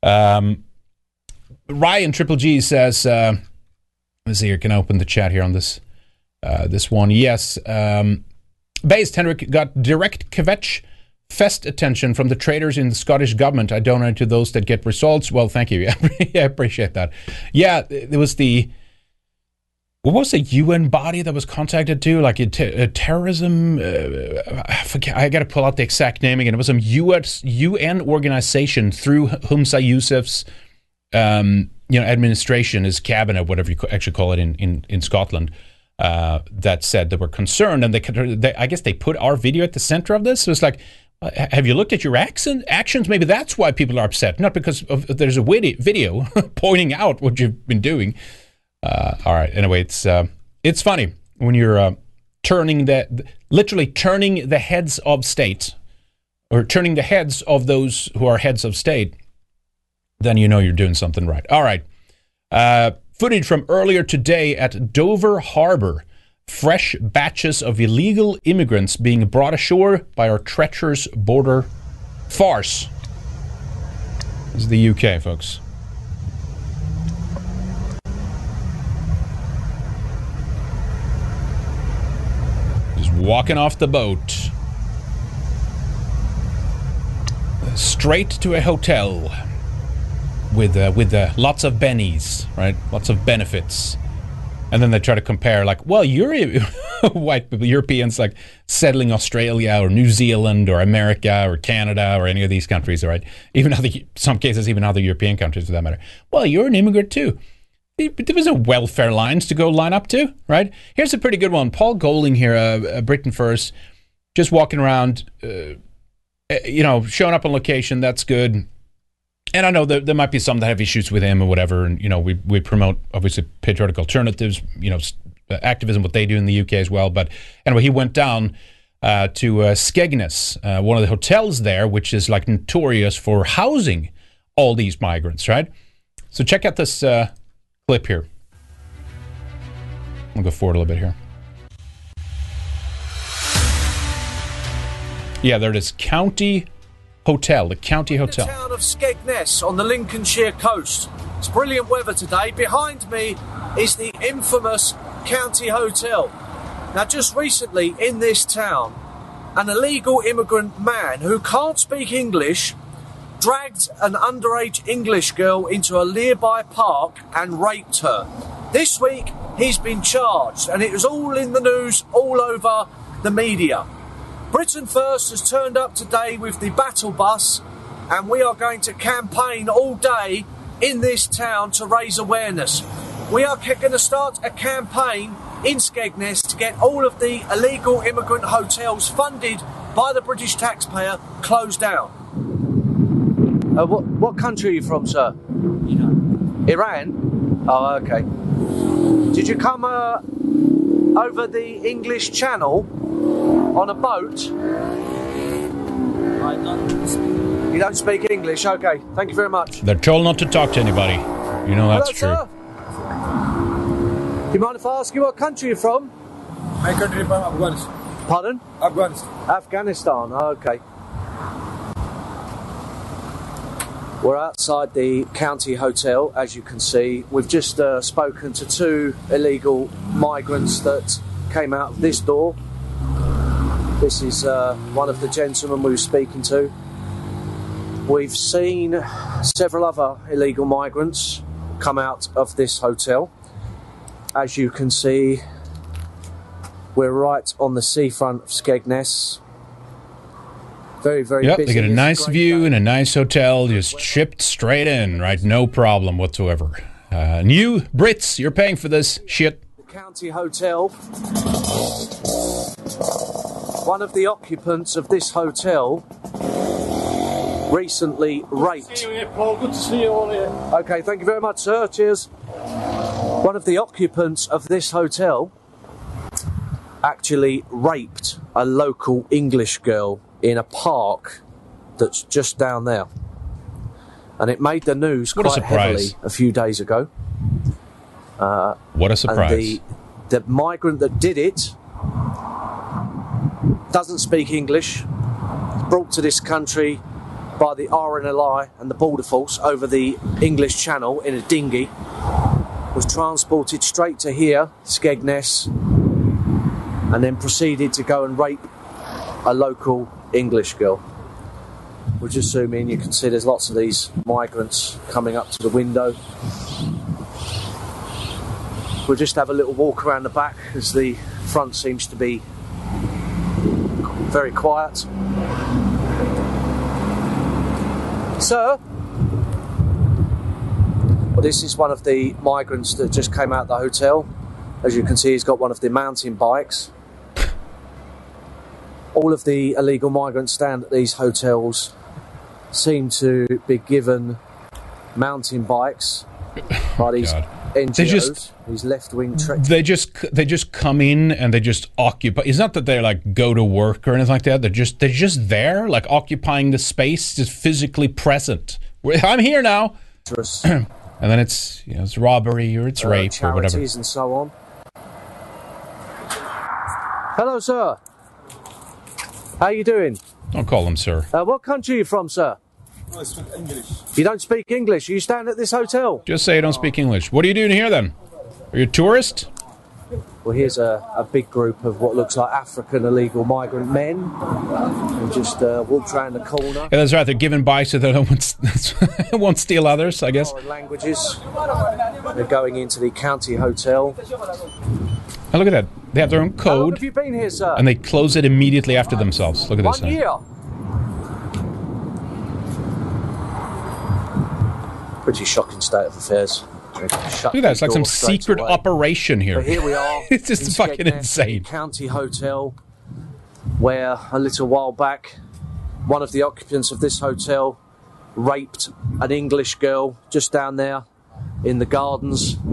Um, Ryan Triple G says, uh, let's see here. Can I open the chat here on this this one? Yes. Um, Based Henrik got direct kvetch fest attention from the traders in the Scottish government. I donate to those that get results. Well, thank you. I appreciate that. Yeah, there was the what was the UN body that was contacted to like a, t- a terrorism? Uh, I forget. I got to pull out the exact name again. It was some US UN organization through Humza Yousaf's um, you know administration, his cabinet, whatever you actually call it in in, in Scotland. Uh, that said they were concerned, and they, they, I guess they put our video at the center of this. It was like, uh, have you looked at your accent, actions? Maybe that's why people are upset, not because of, there's a video pointing out what you've been doing. Uh, all right. Anyway, it's uh, it's funny when you're uh, turning the literally turning the heads of state or turning the heads of those who are heads of state. Then you know you're doing something right. All right. Footage from earlier today at Dover Harbor. Fresh batches of illegal immigrants being brought ashore by our treacherous border farce. This is the UK, folks. Just walking off the boat. Straight to a hotel with uh, with uh, lots of bennies, right? Lots of benefits. And then they try to compare, like, well, you're white people, Europeans, like settling Australia or New Zealand or America or Canada or any of these countries, right? Even other, some cases, even other European countries for that matter. Well, you're an immigrant too there was no welfare lines to go line up to, right? Here's a pretty good one. Paul Golding here, uh, uh, Britain First, just walking around, uh, uh, you know, showing up on location. That's good. And I know that there might be some that have issues with him or whatever. And, you know, we, we promote, obviously, patriotic alternatives, you know, activism, what they do in the UK as well. But anyway, he went down uh, to uh, Skegness, uh, one of the hotels there, which is like notorious for housing all these migrants, right? So check out this uh, clip here. I'll go forward a little bit here. Yeah, there it is. County Hotel, the County Hotel. The town of Skegness on the Lincolnshire coast. It's brilliant weather today. Behind me is the infamous County Hotel. Now, just recently in this town, an illegal immigrant man who can't speak English dragged an underage English girl into a nearby park and raped her. This week, he's been charged, and it was all in the news all over the media. Britain First has turned up today with the battle bus, and we are going to campaign all day in this town to raise awareness. We are going to start a campaign in Skegness to get all of the illegal immigrant hotels funded by the British taxpayer closed down. Uh, what, what country are you from, sir? Iran. Iran? Oh, okay. Did you come uh, over the English Channel on a boat? I don't speak. You don't speak English? Okay, thank you very much. They're told not to talk to anybody. You know that's Hello, true. Sir. Do you mind if I ask you what country you're from? My country from Afghanistan. Pardon? Afghanistan. Afghanistan, okay. We're outside the county hotel, as you can see. We've just uh, spoken to two illegal migrants that came out of this door. This is uh, one of the gentlemen we were speaking to. We've seen several other illegal migrants come out of this hotel. As you can see, we're right on the seafront of Skegness. Very, very Yep, busy. they get a nice view day. in a nice hotel, just shipped straight in, right? No problem whatsoever. Uh, and you, Brits, you're paying for this shit. The county hotel. One of the occupants of this hotel recently raped. Paul. Good to see you all here. Okay, thank you very much, sir. Cheers. One of the occupants of this hotel actually raped a local English girl in a park that's just down there. And it made the news What a quite heavily a few days ago. What a surprise. And the, the migrant that did it doesn't speak English. Brought to this country by the RNLI and the Border Force over the English Channel in a dinghy. Was transported straight to here, Skegness, and then proceeded to go and rape a local English girl. We'll just zoom in. You can see there's lots of these migrants coming up to the window. We'll just have a little walk around the back as the front seems to be very quiet. So, Well, this is one of the migrants that just came out of the hotel. As you can see, he's got one of the mountain bikes. All of the illegal migrants stand at these hotels seem to be given mountain bikes by these God. NGOs, They just- these left-wing tre- they just they just come in and they just occupy. It's not that they like go to work or anything like that. They're just they're just there, like occupying the space, just physically present. I'm here now, and then it's you know it's robbery or it's uh, rape or whatever. and so on. Hello, sir. How you doing? Don't call him sir. Uh, what country are you from, sir? I speak English. You don't speak English. Are you stand at this hotel. Just say you don't speak English. What are you doing here then? Are you a tourist? Well, here's a, a big group of what looks like African illegal migrant men who just uh, walked around the corner. Yeah, that's right. They're giving bikes so they don't want, won't steal others. I guess. Languages. They're going into the county hotel. And look at that. They have their own code, have you been here, sir? and they close it immediately after themselves. Look at this. One year. Pretty shocking state of affairs. Look at that. It's like some secret away. operation here. But here we are. It's just fucking Skegness, insane. County Hotel, where a little while back, one of the occupants of this hotel raped an English girl just down there in the gardens.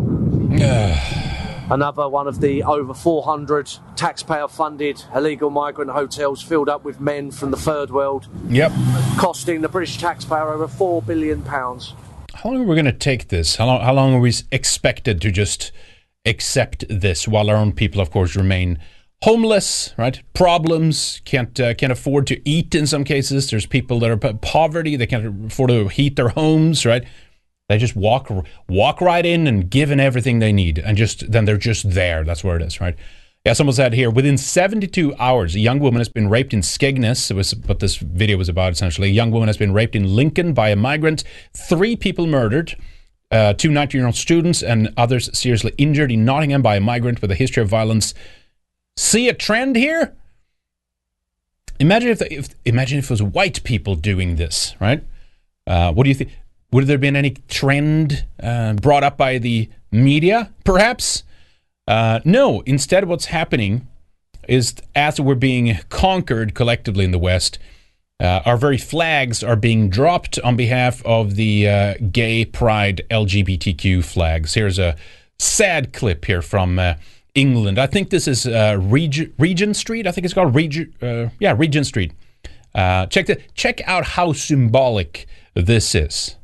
Another one of the over 400 taxpayer funded illegal migrant hotels filled up with men from the third world, Yep. costing the British taxpayer over £4 billion. How long are we going to take this? How long, how long are we expected to just accept this while our own people, of course, remain homeless, right? Problems, can't uh, can't afford to eat in some cases. There's people that are po- poverty, they can't afford to heat their homes, right? They just walk walk right in and give in everything they need, and just then they're just there. That's where it is, right? Yeah, someone said here within 72 hours, a young woman has been raped in Skegness. It was what this video was about essentially. A young woman has been raped in Lincoln by a migrant. Three people murdered. Uh, two 19 year old students and others seriously injured in Nottingham by a migrant with a history of violence. See a trend here? Imagine if, the, if imagine if it was white people doing this, right? Uh, what do you think? Would there have been any trend uh, brought up by the media, perhaps? Uh, no, instead, what's happening is as we're being conquered collectively in the West, uh, our very flags are being dropped on behalf of the uh, gay pride LGBTQ flags. Here's a sad clip here from uh, England. I think this is uh, Reg- Regent Street. I think it's called Reg- uh, yeah, Regent Street. Uh, check the, check out how symbolic this is.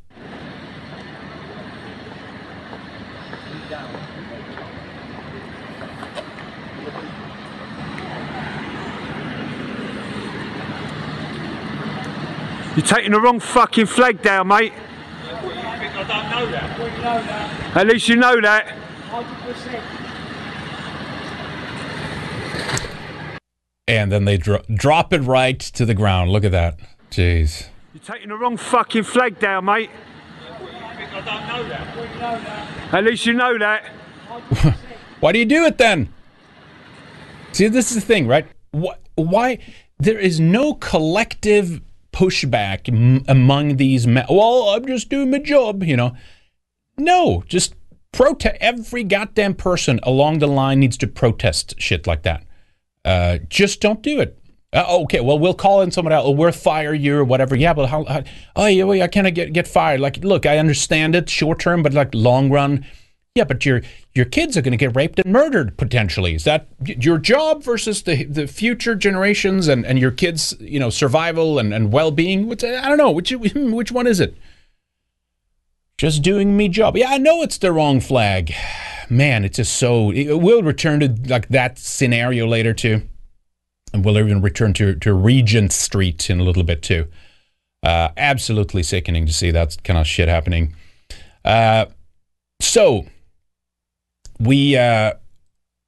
You're taking the wrong fucking flag down, mate. I don't know that. We know that. At least you know that. 100%. And then they dro- drop it right to the ground. Look at that. Jeez. You're taking the wrong fucking flag down, mate. I don't know that. We know that. At least you know that. Why do you do it then? See, this is the thing, right? Wh- Why there is no collective pushback m- among these men. Well, I'm just doing my job, you know. No, just protest. Every goddamn person along the line needs to protest shit like that. Uh, just don't do it. Uh, okay, well, we'll call in someone else. We'll fire you or whatever. Yeah, but how? how oh, yeah, well, I can't get get fired. Like, look, I understand it short term, but like long run, yeah, but your your kids are going to get raped and murdered potentially. Is that your job versus the the future generations and, and your kids, you know, survival and, and well being? I don't know. Which which one is it? Just doing me job. Yeah, I know it's the wrong flag. Man, it's just so. It, we'll return to like that scenario later too, and we'll even return to to Regent Street in a little bit too. Uh, absolutely sickening to see that kind of shit happening. Uh, so we uh,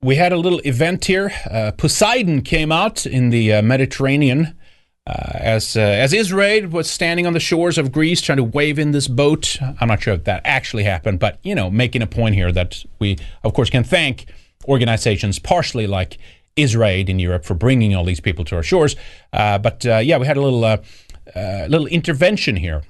we had a little event here. Uh, Poseidon came out in the uh, Mediterranean uh, as uh, as Israel was standing on the shores of Greece trying to wave in this boat. I'm not sure if that actually happened, but you know, making a point here that we, of course, can thank organizations partially like Israel in Europe for bringing all these people to our shores. Uh, but yeah, we had a little little intervention here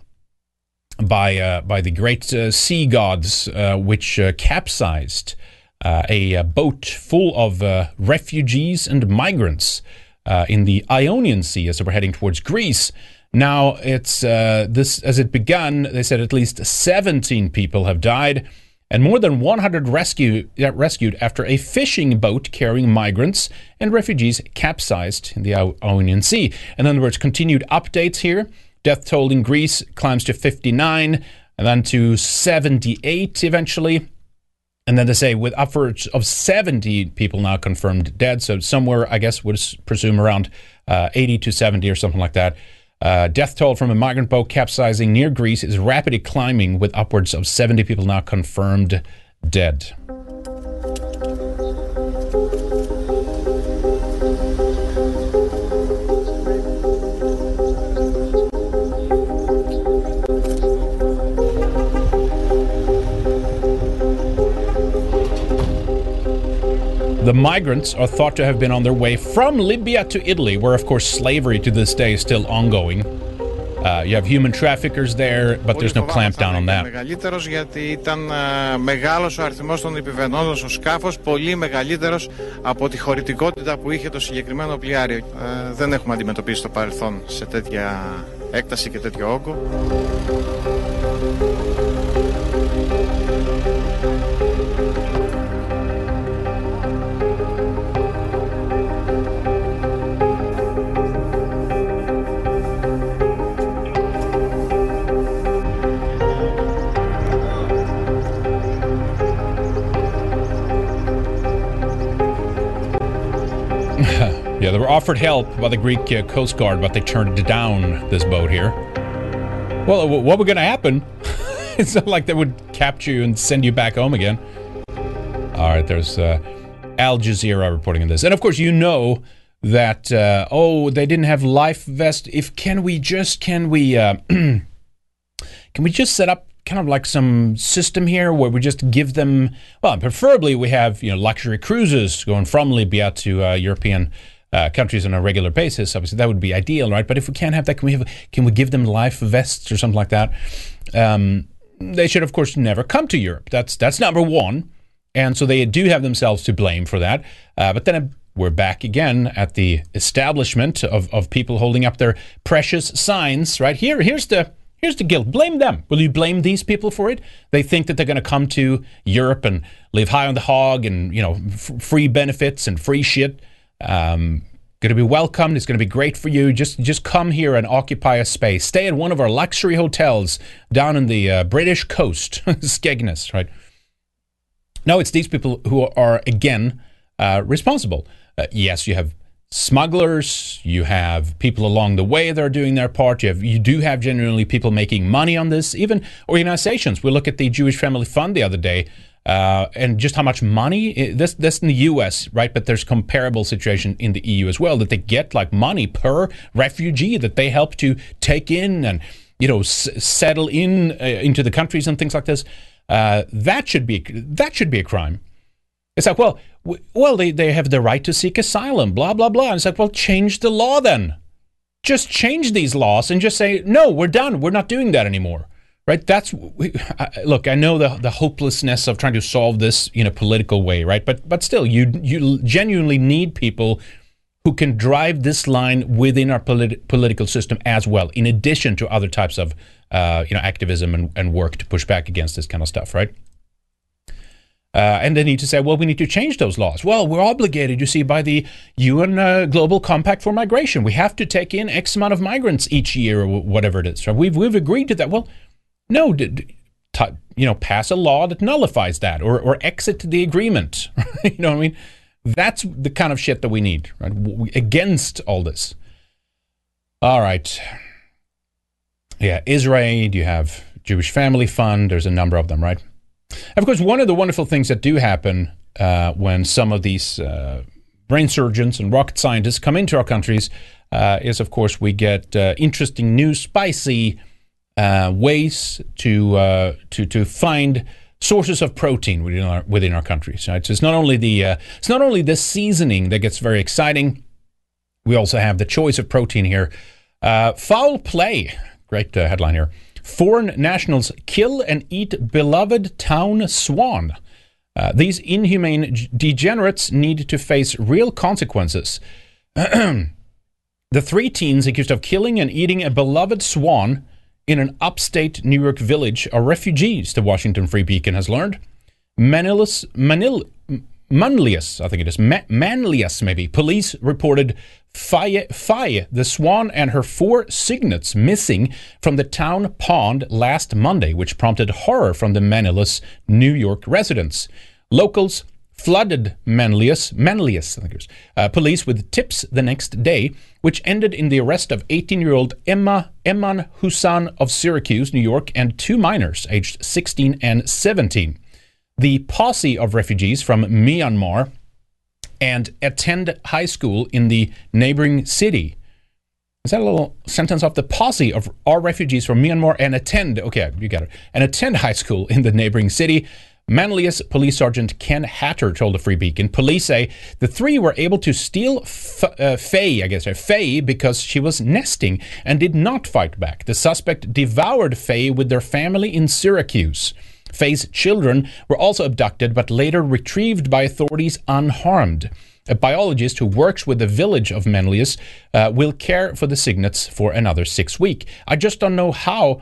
by uh, by the great uh, sea gods, uh, which capsized uh, a, uh boat full of uh, refugees and migrants uh, in the Ionian Sea as they were heading towards Greece. Now it's uh, this as it began. They said at least 17 people have died. And more than 100 rescue, uh, rescued after a fishing boat carrying migrants and refugees capsized in the Ionian Sea. In other words, continued updates here. Death toll in Greece climbs to 59 and then to 78 eventually. And then they say with upwards of 70 people now confirmed dead. So somewhere, I guess, would presume around uh, 80 to 70 or something like that. Uh, death toll from a migrant boat capsizing near Greece is rapidly climbing with upwards of 70 people now confirmed dead. The migrants are thought to have been on their way from Libya to Italy, where, of course, slavery to this day is still ongoing. Uh, you have human traffickers there, but there's no clampdown on that. Μεγαλύτερος γιατί ήταν ε, μεγάλος ο αριθμός των επιβενόντων στο σκάφος, πολύ μεγαλύτερος από τη χωρητικότητα που είχε το συγκεκριμένο πλοιάριο. Ε, δεν έχουμε αντιμετωπίσει στο παρελθόν σε τέτοια έκταση και τέτοιο όγκο. Were offered help by the Greek uh, Coast Guard, but they turned down this boat here. Well, wh- what was going to happen? it's not like they would capture you and send you back home again. All right, there's uh, Al Jazeera reporting on this. And of course, you know that, uh, oh, they didn't have life vest. If can we just, can we, uh, can we just set up kind of like some system here where we just give them, well, preferably we have, you know, luxury cruises going from Libya to uh, European uh, countries on a regular basis. Obviously, that would be ideal, right? But if we can't have that, can we have? Can we give them life vests or something like that? Um, they should, of course, never come to Europe. That's that's number one, and so they do have themselves to blame for that. Uh, but then we're back again at the establishment of, of people holding up their precious signs. Right here, here's the here's the guilt. Blame them. Will you blame these people for it? They think that they're going to come to Europe and live high on the hog and you know f- free benefits and free shit. Um, going to be welcomed. It's going to be great for you. Just just come here and occupy a space. Stay at one of our luxury hotels down in the uh, British coast, Skegness, right? No, it's these people who are again uh, responsible. Uh, yes, you have smugglers, you have people along the way that are doing their part. You have you do have genuinely people making money on this. Even organizations. We look at the Jewish Family Fund the other day uh, and just how much money this this in the U.S. right, but there's comparable situation in the EU as well that they get like money per refugee that they help to take in and you know s- settle in uh, into the countries and things like this. Uh, that should be that should be a crime. It's like well w- well they they have the right to seek asylum blah blah blah. And it's like well change the law then. Just change these laws and just say no, we're done. We're not doing that anymore right that's look i know the the hopelessness of trying to solve this in a political way right but but still you you genuinely need people who can drive this line within our polit- political system as well in addition to other types of uh, you know activism and, and work to push back against this kind of stuff right uh, and they need to say, well, we need to change those laws. Well, we're obligated, you see, by the UN uh, Global Compact for Migration. We have to take in X amount of migrants each year, or whatever it is. Right? We've we've agreed to that. Well, no, d- t- you know, pass a law that nullifies that or, or exit the agreement. you know what I mean? That's the kind of shit that we need, right? Against all this. All right. Yeah, Israel, you have Jewish Family Fund, there's a number of them, right? Of course, one of the wonderful things that do happen uh, when some of these uh, brain surgeons and rocket scientists come into our countries uh, is, of course, we get uh, interesting new, spicy ways to uh, to to find sources of protein within our within our. Right? So it's not only the uh, it's not only the seasoning that gets very exciting. We also have the choice of protein here. Uh, foul play, great uh, headline here. Foreign nationals kill and eat beloved town swan. Uh, these inhumane degenerates need to face real consequences. the three teens accused of killing and eating a beloved swan in an upstate New York village are refugees, the Washington Free Beacon has learned. Manilus, Manil, Manlius, I think it is, Manlius maybe, police reported Faye, Faye, the swan, and her four cygnets missing from the town pond last Monday, which prompted horror from the Manlius, New York residents. Locals flooded Manlius, Manlius, I think it was, uh, police with tips the next day, which ended in the arrest of 18-year-old Emma Eman Husan of Syracuse, New York, and two minors aged 16 and 17. The posse of refugees from Myanmar and attend high school in the neighboring city. Is that a little sentence off? The posse of our refugees from Myanmar and attend, okay, you got it, and attend high school in the neighboring city Manlius Police Sergeant Ken Hatter told the Free Beacon police say the three were able to steal F- uh, Faye, I guess, Faye because she was nesting and did not fight back. The suspect devoured Faye with their family in Syracuse. Faye's children were also abducted but later retrieved by authorities unharmed. A biologist who works with the village of Manlius uh, will care for the cygnets for another six weeks. I just don't know how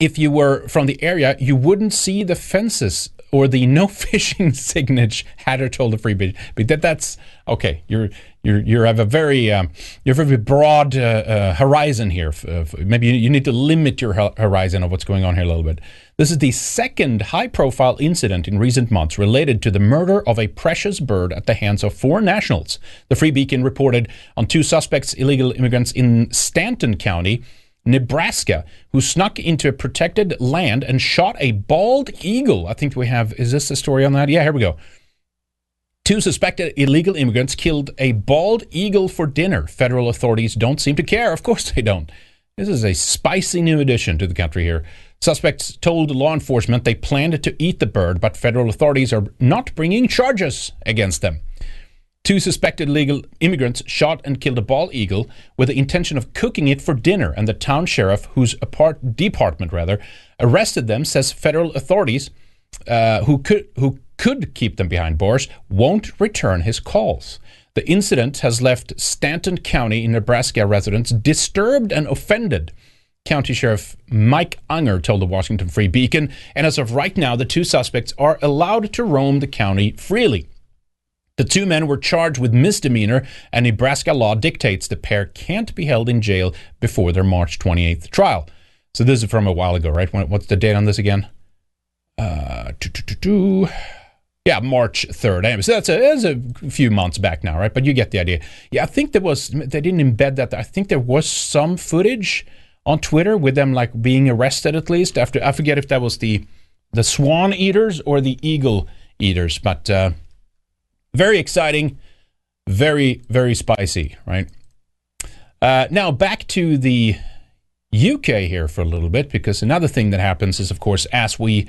if you were from the area, you wouldn't see the fences or the no fishing signage. Hatter told the free but that that's okay. You're you're you have a very um, you have a very broad uh, uh, horizon here. maybe you, you need to limit your horizon of what's going on here a little bit. This is the second high-profile incident in recent months related to the murder of a precious bird at the hands of four nationals. The Free Beacon reported on two suspects, illegal immigrants in Stanton County Nebraska, who snuck into a protected land and shot a bald eagle. I think we have, is this the story on that? Yeah, here we go. Two suspected illegal immigrants killed a bald eagle for dinner. Federal authorities don't seem to care. Of course they don't. This is a spicy new addition to the country here. Suspects told law enforcement they planned to eat the bird, but federal authorities are not bringing charges against them. Two suspected illegal immigrants shot and killed a bald eagle with the intention of cooking it for dinner, and the town sheriff, whose apart- department rather arrested them, says federal authorities uh, who could who could keep them behind bars won't return his calls. The incident has left Stanton County in Nebraska residents disturbed and offended. County Sheriff Mike Unger told the Washington Free Beacon, and as of right now, the two suspects are allowed to roam the county freely. The two men were charged with misdemeanor, and Nebraska law dictates the pair can't be held in jail before their March 28th trial. So this is from a while ago, right? What's the date on this again? Uh, yeah, March 3rd. Anyway, so that's a, that's a few months back now, right? But you get the idea. Yeah, I think there was, they didn't embed that. I think there was some footage on Twitter with them like being arrested at least after, I forget if that was the, the swan eaters or the eagle eaters, but uh, very exciting, very, very spicy, right? Uh, now back to the UK here for a little bit because another thing that happens is, of course, as we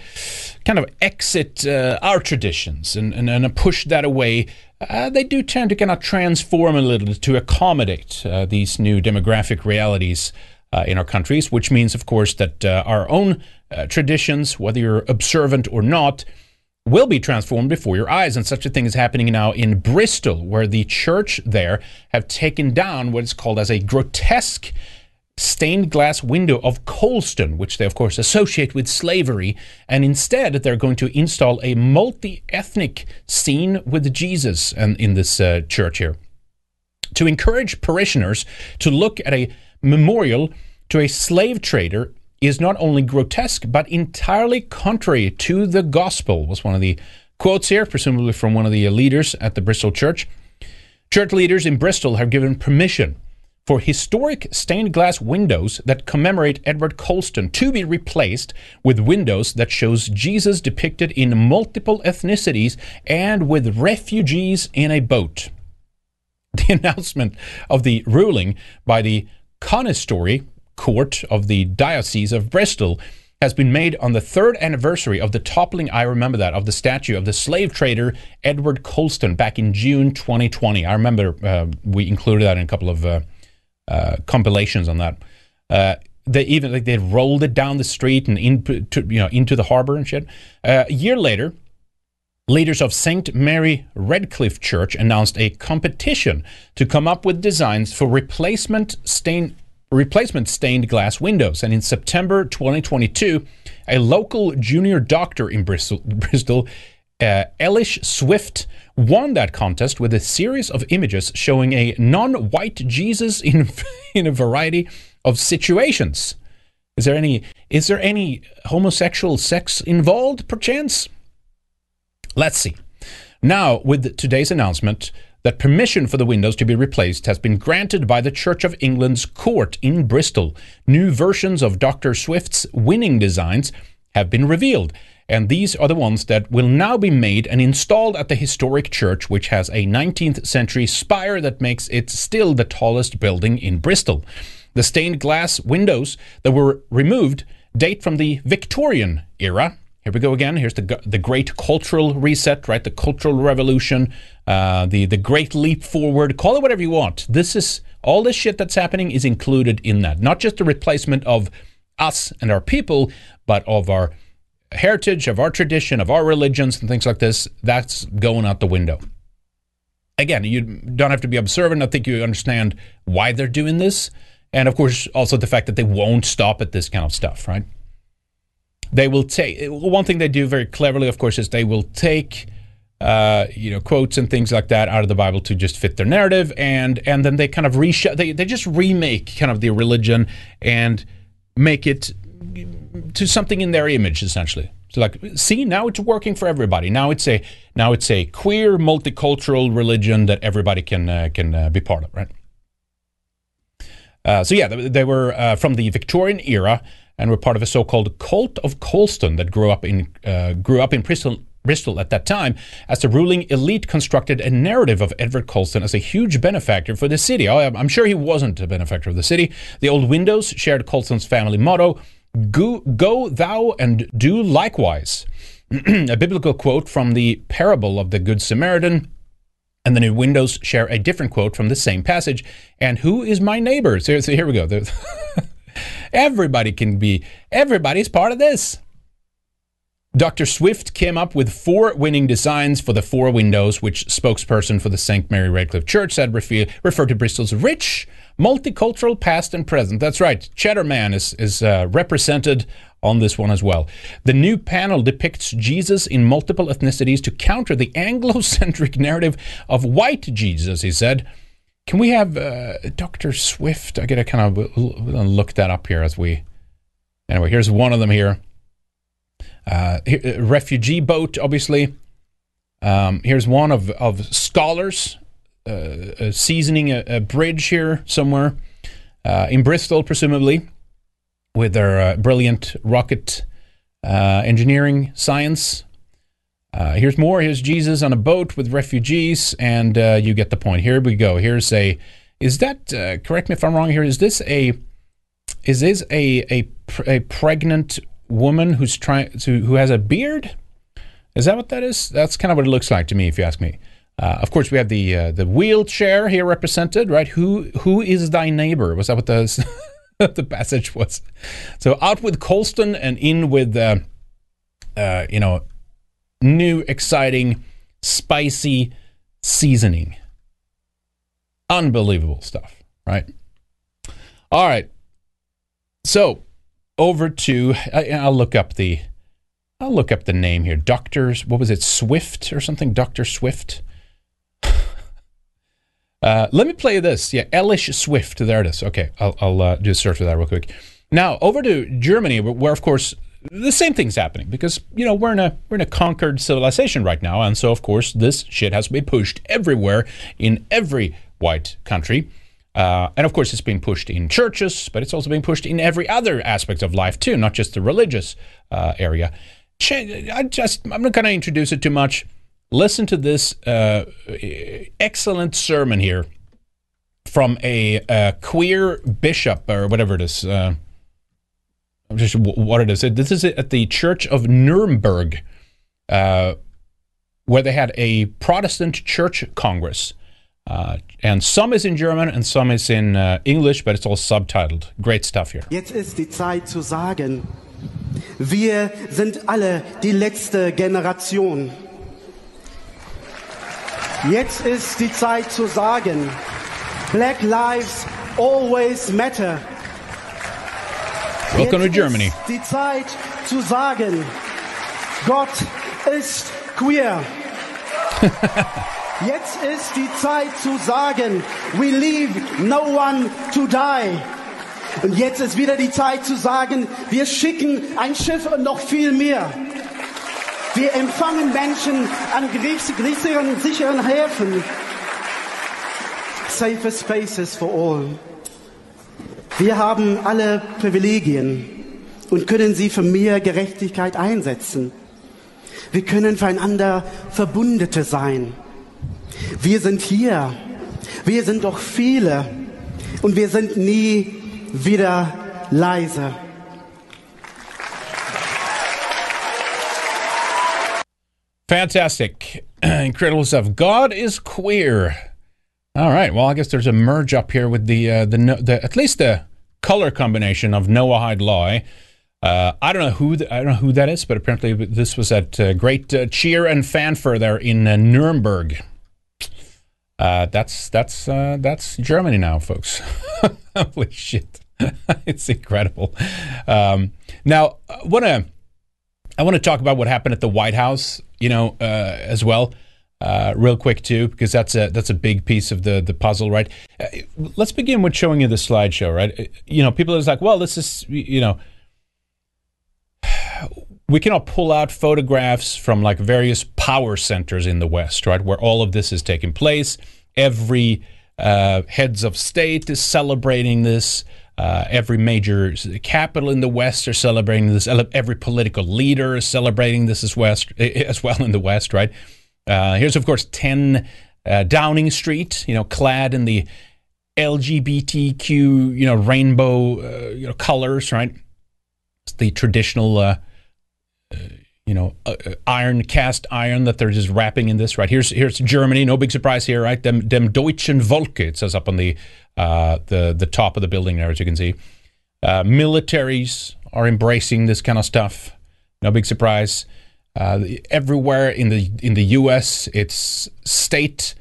kind of exit uh, our traditions and, and, and push that away, uh, they do tend to kind of transform a little to accommodate uh, these new demographic realities uh, in our countries, which means, of course, that uh, our own uh, traditions, whether you're observant or not, will be transformed before your eyes. And such a thing is happening now in Bristol, where the church there have taken down what is called as a grotesque stained glass window of Colston, which they, of course, associate with slavery. And instead, they're going to install a multi ethnic scene with Jesus and in this uh, church here to encourage parishioners to look at a memorial to a slave trader is not only grotesque but entirely contrary to the gospel was one of the quotes here presumably from one of the uh, leaders at the Bristol church church leaders in Bristol have given permission for historic stained glass windows that commemorate Edward Colston to be replaced with windows that shows Jesus depicted in multiple ethnicities and with refugees in a boat. The announcement of the ruling by the Consistory Court of the Diocese of Bristol has been made on the third anniversary of the toppling, I remember that, of the statue of the slave trader Edward Colston back in June 2020. I remember uh, we included that in a couple of uh, uh, compilations on that. Uh, they even like they rolled it down the street and into you know into the harbor and shit. Uh, a year later, leaders of St. Mary Redcliffe Church announced a competition to come up with designs for replacement stained replacement stained glass windows. And in September 2022, a local junior doctor in Bristol, uh, Elish Swift won that contest with a series of images showing a non-white Jesus in in a variety of situations. Is there any is there any homosexual sex involved perchance? Let's see. Now, with today's announcement that permission for the windows to be replaced has been granted by the Church of England's court in Bristol, new versions of Dr. Swift's winning designs have been revealed, and these are the ones that will now be made and installed at the historic church, which has a 19th century spire that makes it still the tallest building in Bristol. The stained glass windows that were removed date from the Victorian era. Here we go again. Here's the the great cultural reset, right? The cultural revolution, uh, the the great leap forward. Call it whatever you want. This is all this shit that's happening is included in that. Not just the replacement of us and our people, but of our heritage, of our tradition, of our religions, and things like this, that's going out the window. Again, you don't have to be observant. I think you understand why they're doing this. And of course, also the fact that they won't stop at this kind of stuff, right? They will take one thing they do very cleverly, of course, is they will take uh, you know quotes and things like that out of the Bible to just fit their narrative, and and then they kind of reshow they they just remake kind of the religion and make it to something in their image essentially. So like see now it's working for everybody. Now it's a now it's a queer multicultural religion that everybody can uh, can uh, be part of right uh, so yeah they, they were uh, from the victorian era and were part of a so-called cult of colston that grew up in uh, grew up in bristol Bristol at that time, as the ruling elite constructed a narrative of Edward Colston as a huge benefactor for the city. Oh, I'm sure he wasn't a benefactor of the city. The old windows shared Colston's family motto Go, go thou and do likewise. a biblical quote from the parable of the Good Samaritan. And the new windows share a different quote from the same passage. And who is my neighbor? So, so here we go. everybody can be, everybody's part of this. Dr. Swift came up with four winning designs for the four windows, which spokesperson for the St. Mary Redcliffe Church said refer, refer to Bristol's rich, multicultural past and present. That's right. Cheddar Man is, is uh, represented on this one as well. The new panel depicts Jesus in multiple ethnicities to counter the Anglo-centric narrative of white Jesus, he said. Can we have uh, Dr. Swift? I gotta kind of look that up here as we. Anyway, here's one of them here. Uh, refugee boat, obviously. Um, here's one of, of scholars uh, uh, seasoning a, a, bridge here somewhere uh, in Bristol, presumably, with their uh, brilliant rocket engineering science. here's more. Here's Jesus on a boat with refugees, and you get the point. Here we go. Here's a. Is that correct me if I'm wrong? Here is this a. Is this a a, a pregnant woman who's trying to who has a beard. Is that what that is? That's kind of what it looks like to me, if you ask me. Uh, of course, we have the uh, the wheelchair here represented, right? Who who is thy neighbor? Was that what the the passage was? So out with Colston and in with uh, uh, you know new, exciting, spicy seasoning. Unbelievable stuff, right? All right. So over to I, will look up the I'll look up the name here. Doctors, what was it? Swift or something? Doctor Swift. Uh, let me play this. Yeah, Elish Swift. There it is. Okay, I'll, I'll uh, do a search for that real quick. Now over to Germany, where of course the same thing's happening because you know we're in a we're in a conquered civilization right now, and so of course this shit has to be pushed everywhere in every white country. Uh, and of course, it's being pushed in churches, but it's also being pushed in every other aspect of life too, not just the religious uh, area. I just I'm not going to introduce it too much. Listen to this uh, excellent sermon here from a, a, queer bishop or whatever it is. Uh, just what it is. This is at the Church of Nuremberg, uh, where they had a Protestant church congress. Uh, and some is in German and some is in uh, English, but it's all subtitled. Great stuff here. Jetzt ist die Zeit zu sagen, wir sind alle die letzte Generation. Jetzt ist die Zeit zu sagen, Black Lives always matter. Welcome Jetzt to Germany. Ist die Zeit zu sagen, Gott ist queer. Jetzt ist die Zeit zu sagen, we leave no one to die. Und jetzt ist wieder die Zeit zu sagen, wir schicken ein Schiff und noch viel mehr. Wir empfangen Menschen an sicheren, sicheren Häfen. Safer spaces for all. Wir haben alle Privilegien und können sie für mehr Gerechtigkeit einsetzen. Wir können füreinander Verbündete sein. Wir sind hier. Wir sind doch viele. Und wir sind nie wieder leise. Fantastic. Incredible stuff. God is queer. All right. Well, I guess there's a merge up here with the, uh, the, the at least the color combination of Noahide Law. Uh, I don't know who the, I don't know who that is, but apparently this was at uh, great uh, cheer and fanfare there in uh, Nuremberg. Uh, that's that's uh, that's Germany now, folks. Holy shit, it's incredible. Um, now, want to I want to talk about what happened at the White House, you know, uh, as well, uh, real quick too, because that's a that's a big piece of the the puzzle, right? Uh, let's begin with showing you the slideshow, right? You know, people are like, well, this is you know we cannot pull out photographs from like various power centers in the West, right, where all of this is taking place. Every uh, heads of state is celebrating this. Uh, every major capital in the West are celebrating this. Every political leader is celebrating this as West as well in the West, right? Uh, here's of course 10 uh, Downing Street, you know, clad in the LGBTQ, you know, rainbow, uh, you know, colors, right? It's the traditional, uh, uh, you know, iron cast iron that they're just wrapping in this, right? Here's here's Germany, no big surprise here, right? Dem, dem Deutschen Volke, it says up on the the the top of the building there, as you can see. militaries are embracing this kind of stuff. No big surprise. everywhere in the in the U.S., it's state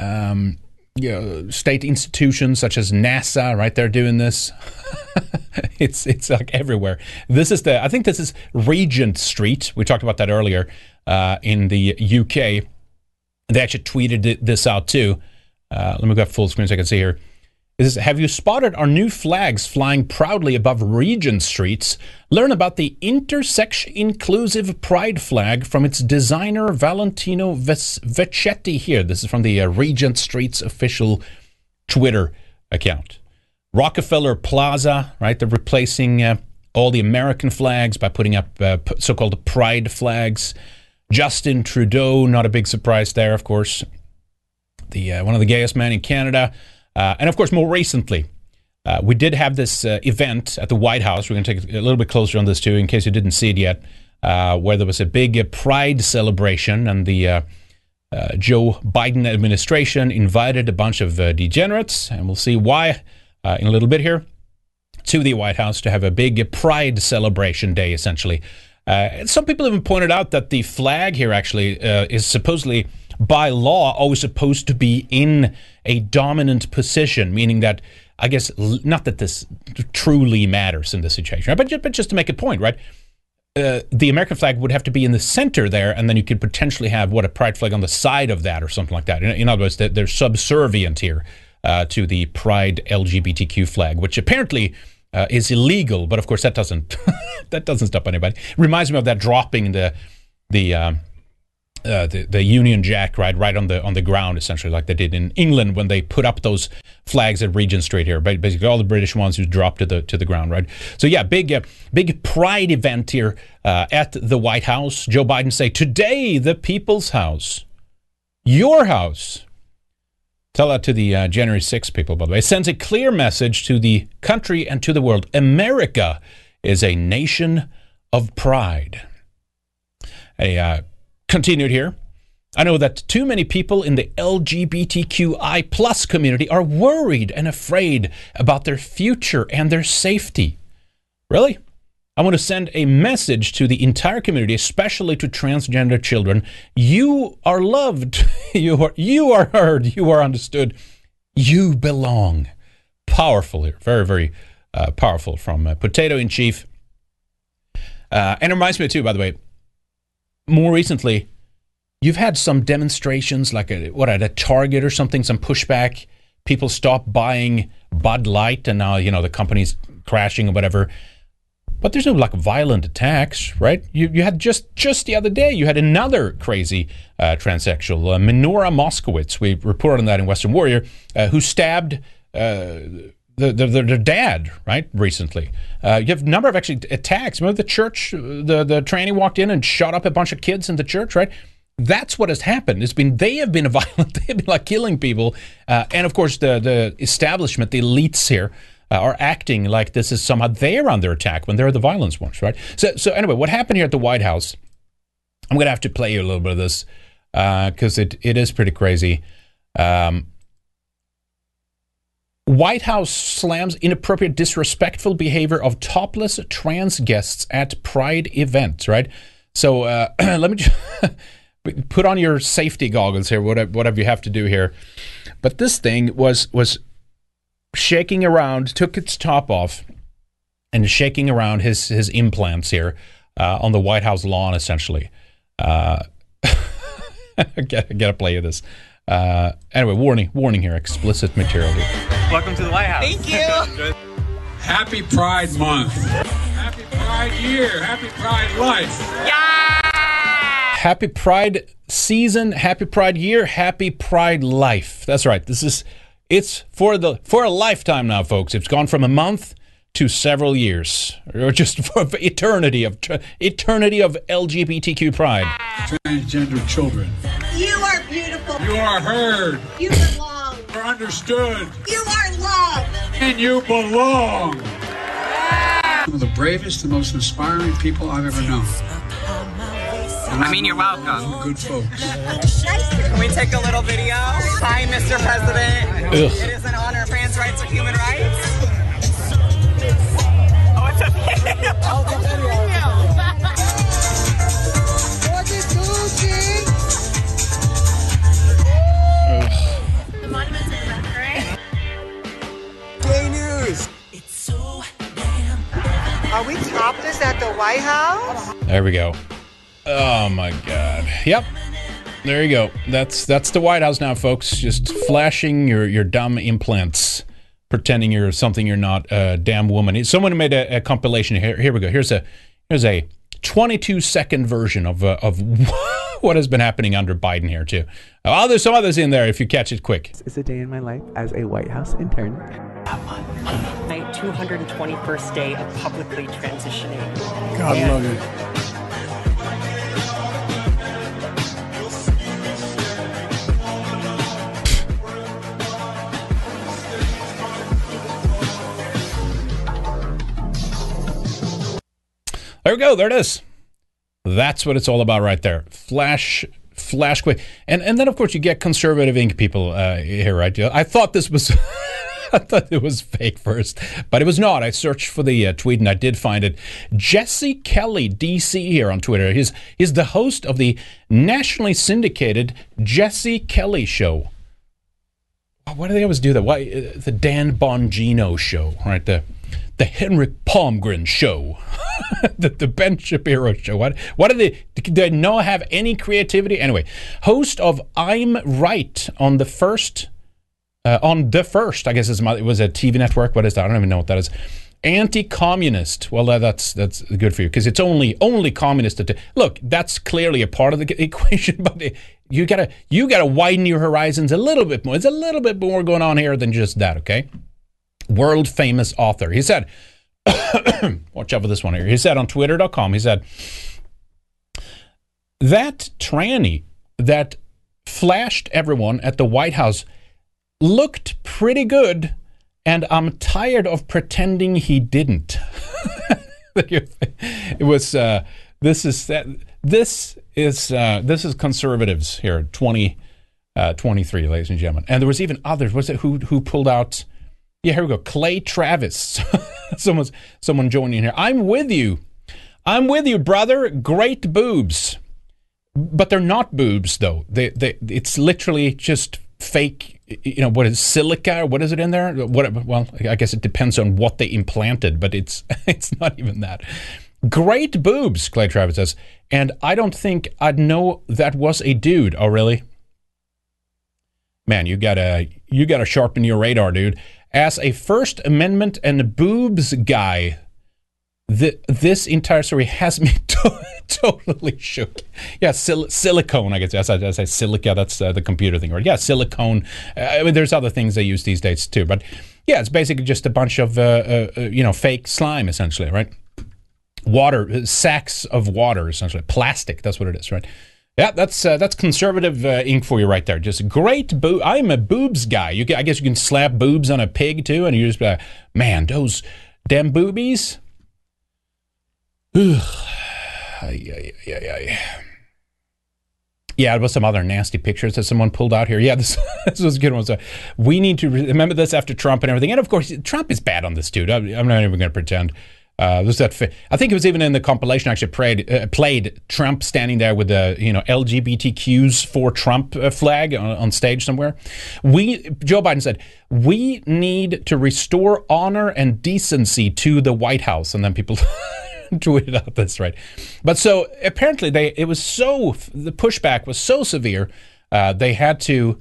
um, you know, state institutions such as NASA, right? They're doing this. it's it's like everywhere. This is the I think this is Regent Street. We talked about that earlier uh, in the UK. They actually tweeted this out too. Uh, let me go full screen so I can see here. Have you spotted our new flags flying proudly above Regent streets? Learn about the intersection inclusive pride flag from its designer Valentino Vecchietti here. This is from the uh, Regent Streets official Twitter account. Rockefeller Plaza, right? They're replacing uh, all the American flags by putting up uh, so-called pride flags. Justin Trudeau, not a big surprise there, of course. The uh, one of the gayest men in Canada uh, and of course, more recently, uh, we did have this uh, event at the White House. We're going to take a little bit closer on this too, in case you didn't see it yet, uh, where there was a big uh, Pride celebration, and the uh, Joe Biden administration invited a bunch of degenerates, and we'll see why in a little bit here, to the White House to have a big Pride celebration day, essentially. some people even pointed out that the flag here actually is supposedly by law always supposed to be in a dominant position, meaning that I guess not that this truly matters in this situation, but just, but just to make a point, right? Uh, the American flag would have to be in the center there, and then you could potentially have what a pride flag on the side of that, or something like that. In, in other words, they're, they're subservient here uh, to the pride LGBTQ flag, which apparently uh, is illegal. But of course, that doesn't that doesn't stop anybody. Reminds me of that dropping the the um, uh, the, the Union Jack right right on the on the ground essentially like they did in England when they put up those flags at Regent Street here basically all the British ones who dropped to the to the ground right? So yeah big uh, big pride event here uh, at the White House. Joe Biden say today the people's house your house. Tell that to the uh, January 6 people by the way. It sends a clear message to the country and to the world. America is a nation of pride. A uh, Continued here. I know that too many people in the LGBTQI plus community are worried and afraid about their future and their safety. Really? I want to send a message to the entire community, especially to transgender children. You are loved. You are, you are heard. You are understood. You belong. Powerful here. Very, very uh, powerful from uh, Potato in Chief. Uh, and it reminds me, too, by the way, more recently, you've had some demonstrations, like a, what at a Target or something, some pushback. People stop buying Bud Light, and now you know the company's crashing or whatever. But there's no like violent attacks, right? You you had just just the other day you had another crazy uh, transsexual, uh, Minora Moskowitz. We reported on that in Weekend Warrior, uh, who stabbed. Uh, the, the, the, dad, right, recently. Uh, you have a number of actually attacks. Remember the church, the, the tranny walked in and shot up a bunch of kids in the church, right? That's what has happened. It's been they have been violent. They have been like killing people, uh, and of course the the establishment, the elites here, uh, are acting like this is somehow they're under attack when they're the violence ones, right? So so anyway, what happened here at the White House? I'm gonna have to play you a little bit of this because uh, it it is pretty crazy. Um, White House slams inappropriate, disrespectful behavior of topless trans guests at Pride events. Right. So uh, let me just put on your safety goggles here. Whatever, whatever you have to do here. But this thing was was shaking around, took its top off, and shaking around his his implants here uh, on the White House lawn, essentially. Uh, get get a play this. Uh, anyway, warning, warning here, explicit material here. Welcome to the White House. Thank you. Happy Pride Month. Happy Pride Year. Happy Pride Life. Yeah. Happy Pride season. Happy Pride Year. Happy Pride Life. That's right. This is it's for the for a lifetime now, folks. It's gone from a month to several years, or just for eternity of eternity of LGBTQ pride. Transgender children. You are beautiful. You are heard. You belong. You're understood. You are loved. And you belong. One of the bravest and most inspiring people I've ever known. I mean, you're welcome. Good folks. Can we take a little video? Hi, Mr. President. Ugh. It is an honor. Trans rights are human rights. Oh, it's a video. Oh, it's a Gay Are we topless at the White House? There we go. Oh my God. Yep. There you go. That's that's the White House now, folks. Just flashing your your dumb implants, pretending you're something you're not. A damn woman. Someone made a, a compilation. Here, here we go. Here's a here's a 22 second version of uh, of what has been happening under Biden here too. Oh, there's some others in there if you catch it quick. It's a day in my life as a White House intern. My 221st day of publicly transitioning. God love you. There we go. There it is. That's what it's all about right there. Flash, flash quick. And and then of course you get conservative ink people uh, here, right? I thought this was I thought it was fake first, but it was not. I searched for the uh, tweet and I did find it. Jesse Kelly, DC, here on Twitter. He's he's the host of the nationally syndicated Jesse Kelly Show. Why do they always do that? Why uh, the Dan Bongino Show, right? The the Henrik Palmgren Show, the, the Ben Shapiro Show. What what do they do? They not have any creativity? Anyway, host of I'm Right on the first uh, on the first. I guess it was a TV network. What is that? I don't even know what that is. Anti-communist. Well, uh, that's that's good for you because it's only only communist. To look, that's clearly a part of the equation, but it, you gotta you gotta widen your horizons a little bit more. There's a little bit more going on here than just that. Okay, world famous author. He said, watch out for this one here. He said on Twitter.com. He said that tranny that flashed everyone at the White House looked pretty good, and I'm tired of pretending he didn't. it was. Uh, this is that. This is uh, this is conservatives here. 20, uh, 23, ladies and gentlemen. And there was even others. Was it who who pulled out? Yeah, here we go. Clay Travis. Someone's someone joining here. I'm with you. I'm with you, brother. Great boobs, but they're not boobs though. They they it's literally just fake. You know what is silica? What is it in there? What? Well, I guess it depends on what they implanted, but it's it's not even that. Great boobs, Clay Travis says, and I don't think I'd know that was a dude. Oh, really? Man, you gotta you gotta sharpen your radar, dude. As a First Amendment and boobs guy, th- this entire story has me to- totally shook. Yeah, sil- silicone. I guess as I, I say silica. That's uh, the computer thing, right? Yeah, silicone. Uh, I mean, there's other things they use these days too, but yeah, it's basically just a bunch of uh, uh, uh, you know fake slime, essentially, right? Water sacks of water, essentially plastic. That's what it is, right? Yeah, that's uh, that's conservative uh, ink for you right there. Just great boob. I'm a boobs guy. You can, I guess you can slap boobs on a pig too, and you just like, man, those damn boobies. Ugh. Ay, ay, ay. Yeah, there was some other nasty pictures that someone pulled out here. Yeah, this, this was a good one. So we need to re- remember this after Trump and everything. And of course, Trump is bad on this, dude. I'm not even going to pretend. Uh, there's that. I think it was even in the compilation. Actually, played uh, played Trump standing there with the you know LGBTQs for Trump uh, flag on, on stage somewhere. We Joe Biden said we need to restore honor and decency to the White House, and then people tweeted out that's right. But so apparently they it was so the pushback was so severe uh, they had to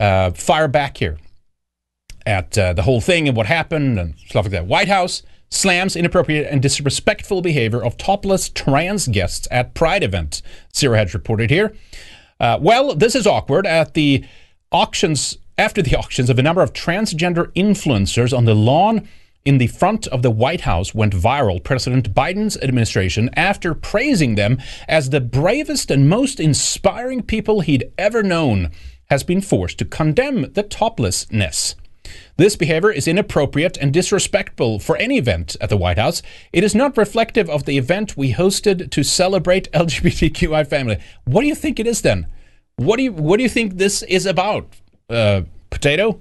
uh, fire back here at uh, the whole thing and what happened and stuff like that. White House slams inappropriate and disrespectful behavior of topless trans guests at Pride event. Zero Hedge reported here. Uh, well, this is awkward at the auctions after the auctions of a number of transgender influencers on the lawn in the front of the White House went viral. President Biden's administration, after praising them as the bravest and most inspiring people he'd ever known, has been forced to condemn the toplessness. This behavior is inappropriate and disrespectful for any event at the White House. It is not reflective of the event we hosted to celebrate LGBTQI family. What do you think it is then? What do you what do you think this is about? Uh, potato?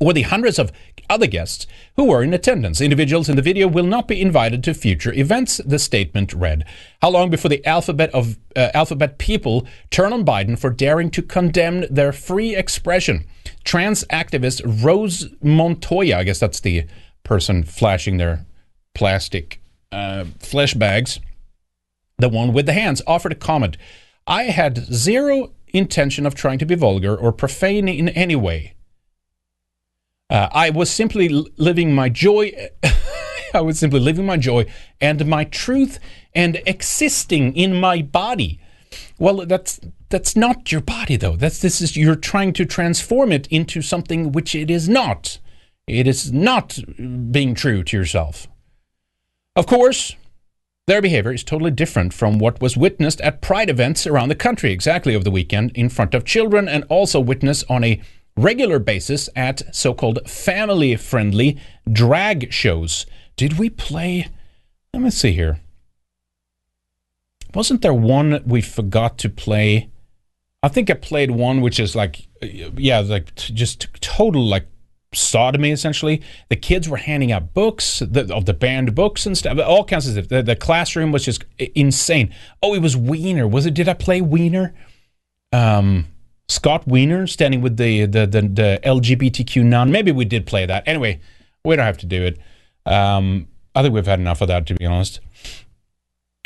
Or the hundreds of other guests who were in attendance. Individuals in the video will not be invited to future events, the statement read. How long before the alphabet of uh, alphabet people turn on Biden for daring to condemn their free expression? Trans activist Rose Montoya, I guess that's the person flashing their plastic uh, flesh bags, the one with the hands, offered a comment. I had zero intention of trying to be vulgar or profane in any way. Uh, I was simply living my joy. I was simply living my joy and my truth and existing in my body. Well, that's that's not your body though. That's this is you're trying to transform it into something which it is not. It is not being true to yourself. Of course, their behavior is totally different from what was witnessed at pride events around the country exactly over the weekend in front of children and also witnessed on a regular basis at so called family friendly drag shows. Did we play? Let me see here. Wasn't there one we forgot to play? I think I played one which is like, yeah, like just total like sodomy essentially. The kids were handing out books the, of the banned books and stuff, all kinds of stuff. The, the classroom was just insane. Oh, it was Wiener. Was it? Did I play Wiener? Um, Scott Wiener standing with the the the, the LGBTQ nun. Maybe we did play that. Anyway, we don't have to do it. Um, I think we've had enough of that, to be honest.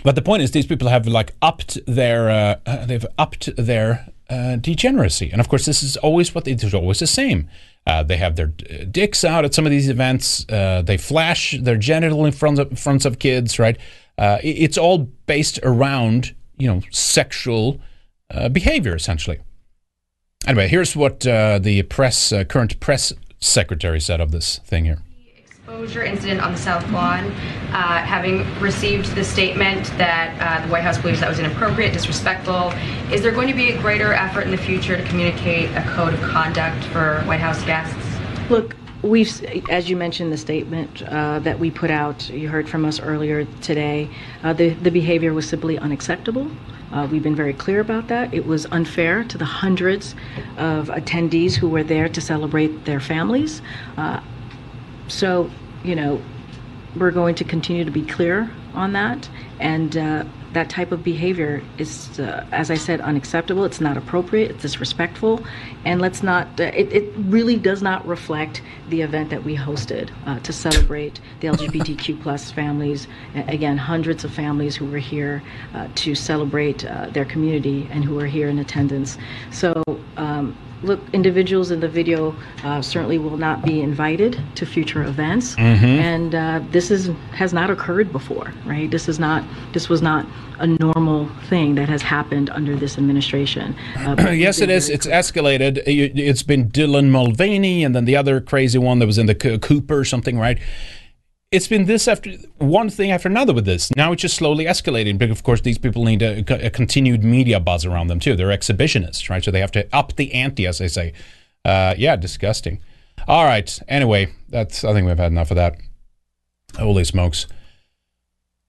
But the point is, these people have like upped their uh, uh, they've upped their uh, degeneracy, and of course, this is always what they do. It's always the same. Uh, they have their dicks out at some of these events. Uh, they flash their genital in front of fronts of kids. Right? Uh, it's all based around you know sexual uh, behavior, essentially. Anyway, here's what uh, the press uh, current press secretary said of this thing here. exposure incident on the South Lawn, uh, having received the statement that uh, the White House believes that was inappropriate, disrespectful, is there going to be a greater effort in the future to communicate a code of conduct for White House guests? Look, we've, as you mentioned, the statement uh, that we put out, you heard from us earlier today, uh, the, the behavior was simply unacceptable. Uh, we've been very clear about that. It was unfair to the hundreds of attendees who were there to celebrate their families. Uh, so, you know, we're going to continue to be clear on that. And uh, that type of behavior is, uh, as I said, unacceptable. It's not appropriate. It's disrespectful. And let's not, uh, it, it really does not reflect the event that we hosted uh, to celebrate the LGBTQ plus families. Again, hundreds of families who were here uh, to celebrate uh, their community and who were here in attendance. So, um, look, individuals in the video uh, certainly will not be invited to future events, Mhm. and uh, this is has not occurred before, right? This is not this was not a normal thing that has happened under this administration. Uh, yes, it is. It's escalated. It's been Dylan Mulvaney, and then the other crazy one that was in the Cooper or something, right? It's been this after one thing after another with this. Now it's just slowly escalating. But of course, these people need a, a continued media buzz around them too. They're exhibitionists, right? So they have to up the ante, as they say. Uh, yeah, disgusting. All right. Anyway, that's. I think we've had enough of that. Holy smokes.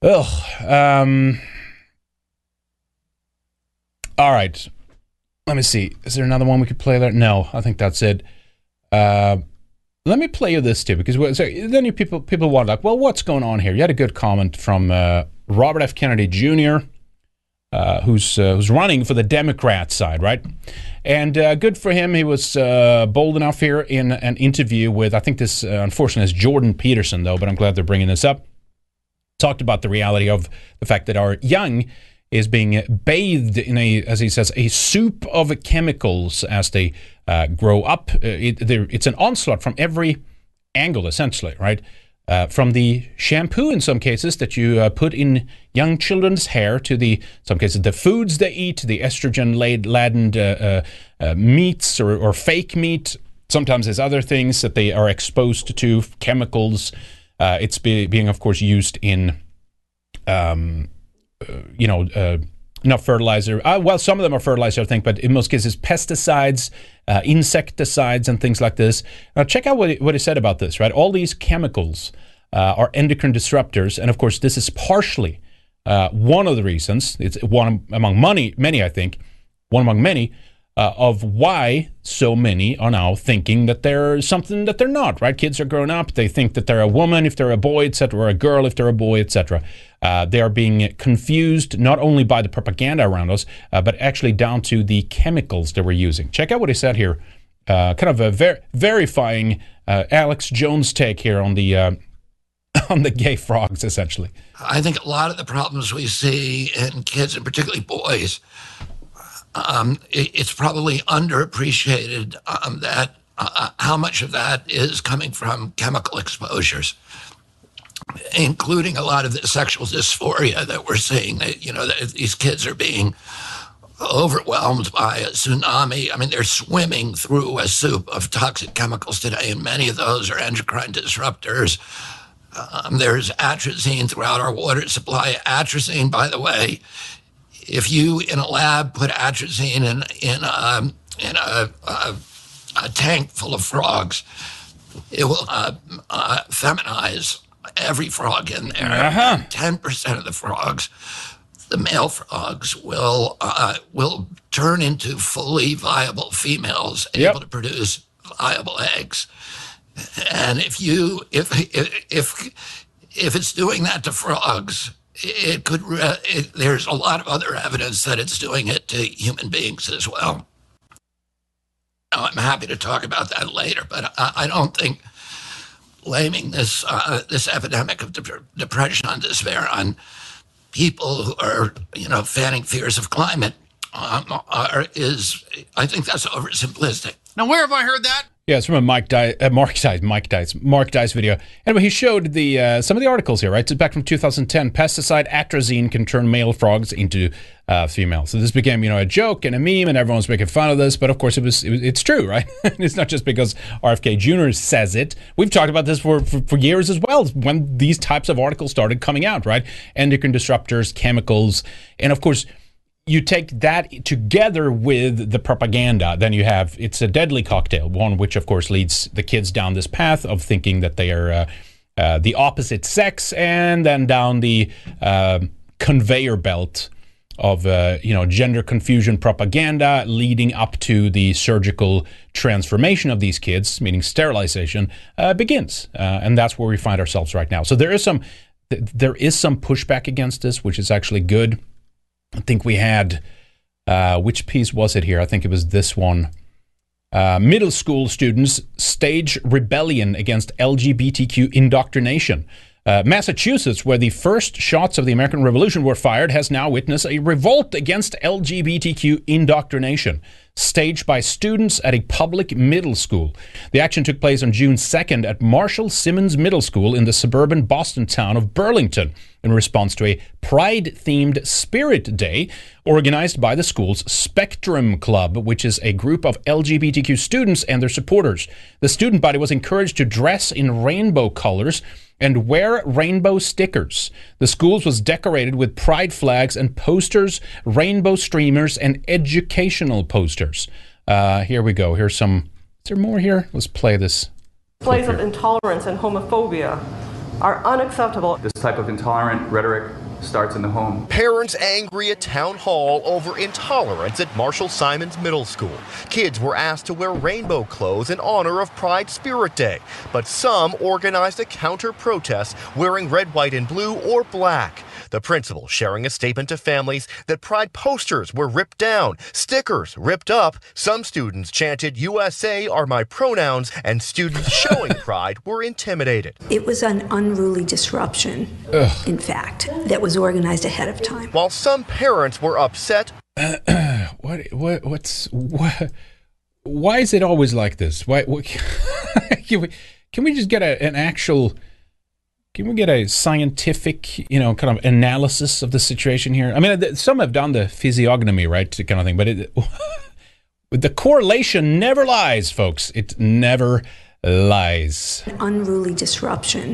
Ugh. Um. All right. Let me see. Is there another one we could play there? No, I think that's it. Uh, let me play you this too, because so then you people people wonder like, well, what's going on here? You had a good comment from uh, Robert F. Kennedy Jr., uh, who's uh, who's running for the Democrat side, right? And uh, good for him. He was uh, bold enough here in an interview with I think this uh, unfortunately is Jordan Peterson though, but I'm glad they're bringing this up talked about the reality of the fact that our young is being bathed in a, as he says, a soup of chemicals as they uh, grow up. Uh, it, it's an onslaught from every angle, essentially, right? Uh, from the shampoo, in some cases, that you uh, put in young children's hair, to the some cases the foods they eat, the estrogen laden uh, uh, uh, meats or, or fake meat, Sometimes there's other things that they are exposed to, chemicals. It's be, being, of course, used in, um, you know, uh, not fertilizer. Uh, well, some of them are fertilizer, I think, but in most cases, pesticides, uh, insecticides, and things like this. Now, check out what he, what said about this, right? All these chemicals uh, are endocrine disruptors. And of course, this is partially uh, one of the reasons, it's one among many, many, I think, one among many, uh, of why so many are now thinking that they're something that they're not. Right? Kids are growing up; they think that they're a woman if they're a boy, etc., or a girl if they're a boy, etc. Uh, they are being confused not only by the propaganda around us, uh, but actually down to the chemicals that we're using. Check out what he said here. Uh, kind of a ver- verifying uh, Alex Jones' take here on the uh, on the gay frogs, essentially. I think a lot of the problems we see in kids, and particularly boys, um, it, it's probably underappreciated um, that uh, how much of that is coming from chemical exposures, including a lot of the sexual dysphoria that we're seeing. That you know, that these kids are being overwhelmed by a tsunami. I mean, they're swimming through a soup of toxic chemicals today, and many of those are endocrine disruptors. Um, there's atrazine throughout our water supply. Atrazine, by the way, if you in a lab put atrazine in in a in a, a, a tank full of frogs, it will uh, uh, feminize every frog in there. Ten percent of the frogs, the male frogs, will uh, will turn into fully viable females, able to produce viable eggs. And if you if if if, if it's doing that to frogs, it could. re- It, there's a lot of other evidence that it's doing it to human beings as well. I'm happy to talk about that later, but I, I don't think blaming this uh, this epidemic of dep- depression and despair on people who are you know fanning fears of climate um, are, is I think that's oversimplistic. Now, where have I heard that? Yeah, it's from a Mike Di- uh, Mark Dice, Mike Dice, Mark Dice video. Anyway, he showed the uh, some of the articles here, right? It's back from 2010. Pesticide atrazine can turn male frogs into uh. So this became, you know, a joke and a meme, and everyone's making fun of this. But of course, it was, it was it's true, right? it's not just because RFK Jr. says it. We've talked about this for, for for years as well. When these types of articles started coming out, right? Endocrine disruptors, chemicals, and of course you take that together with the propaganda, then you have it's a deadly cocktail. One which, of course, leads the kids down this path of thinking that they are uh, uh, the opposite sex, and then down the uh, conveyor belt of uh, you know gender confusion propaganda, leading up to the surgical transformation of these kids, meaning sterilization, uh, begins, uh, and that's where we find ourselves right now. So there is some th- there is some pushback against this, which is actually good. I think we had uh, which piece was it here? I think it was this one. Uh, middle school students stage rebellion against LGBTQ indoctrination. Uh, Massachusetts, where the first shots of the American Revolution were fired, has now witnessed a revolt against LGBTQ indoctrination, staged by students at a public middle school. The action took place on June 2nd at Marshall Simonds Middle School in the suburban Boston town of Burlington in response to a pride themed Spirit Day organized by the school's Spectrum Club, which is a group of LGBTQ students and their supporters. The student body was encouraged to dress in rainbow colors and wear rainbow stickers. The schools was decorated with pride flags and posters, rainbow streamers, and educational posters. Uh, here we go. Here's some. Is there more here? Let's play this. Displays of intolerance and homophobia are unacceptable. This type of intolerant rhetoric starts in the home. Parents angry at town hall over intolerance at Marshall Simonds Middle School. Kids were asked to wear rainbow clothes in honor of Pride Spirit Day, but some organized a counter protest wearing red, white, and blue or black. The principal sharing a statement to families that Pride posters were ripped down, stickers ripped up. Some students chanted, USA are my pronouns, and students showing pride were intimidated. It was an unruly disruption, in fact, that was organized ahead of time. While some parents were upset, what what what's what why is it always like this why what, can we can we just get a, an actual can we get a scientific you know kind of analysis of the situation here i mean some have done the physiognomy right kind of thing but it, the correlation never lies, folks. It never lies. Unruly disruption,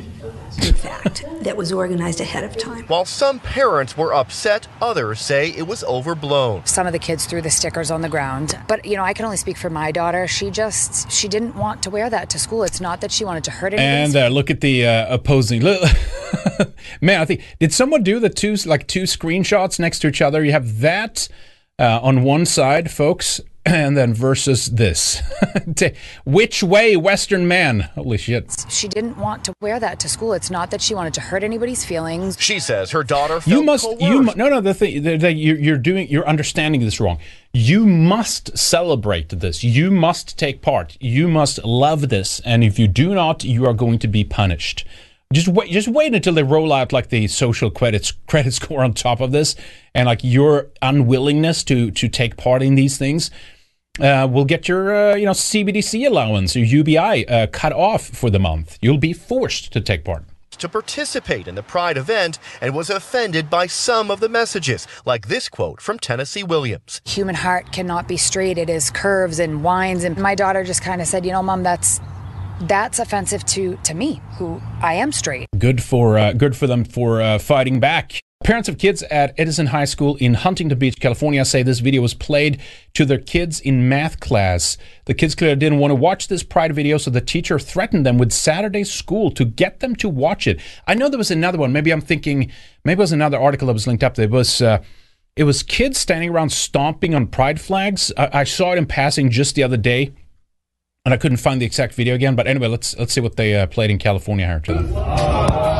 in fact, that was organized ahead of time. While some parents were upset, others say it was overblown. Some of the kids threw the stickers on the ground. But, you know, I can only speak for my daughter. She just, she didn't want to wear that to school. It's not that she wanted to hurt anybody. And uh, look at the uh, opposing. Man, I think did someone do the two like two screenshots next to each other? You have that uh, on one side, folks, and then versus this. Which way, Western man? Holy shit! She didn't want to wear that to school. It's not that she wanted to hurt anybody's feelings. She says her daughter felt You must. coerced. You mu- no no. The thing that you're, you're doing. You're understanding this wrong. You must celebrate this. You must take part. You must love this. And if you do not, you are going to be punished. Just wait. Just wait until they roll out like the social credits credit score on top of this, and like your unwillingness to to take part in these things. Uh, will get your uh, you know CBDC allowance, your UBI uh, cut off for the month. You'll be forced to take part. to participate in the Pride event and was offended by some of the messages, like this quote from Tennessee Williams. Human heart cannot be straight. It is curves and winds. And my daughter just kind of said, you know, mom, that's that's offensive to to me, who I am straight. Good for uh, good for them for uh, fighting back. Parents of kids at Edison High School in Huntington Beach, California, say this video was played to their kids in math class. The kids clearly didn't want to watch this Pride video, so the teacher threatened them with Saturday school to get them to watch it. I know there was another one. Maybe I'm thinking. Maybe it was another article that was linked up. There was. Uh, it was kids standing around stomping on pride flags. I, I saw it in passing just the other day, and I couldn't find the exact video again. But anyway, let's let's see what they uh, played in California here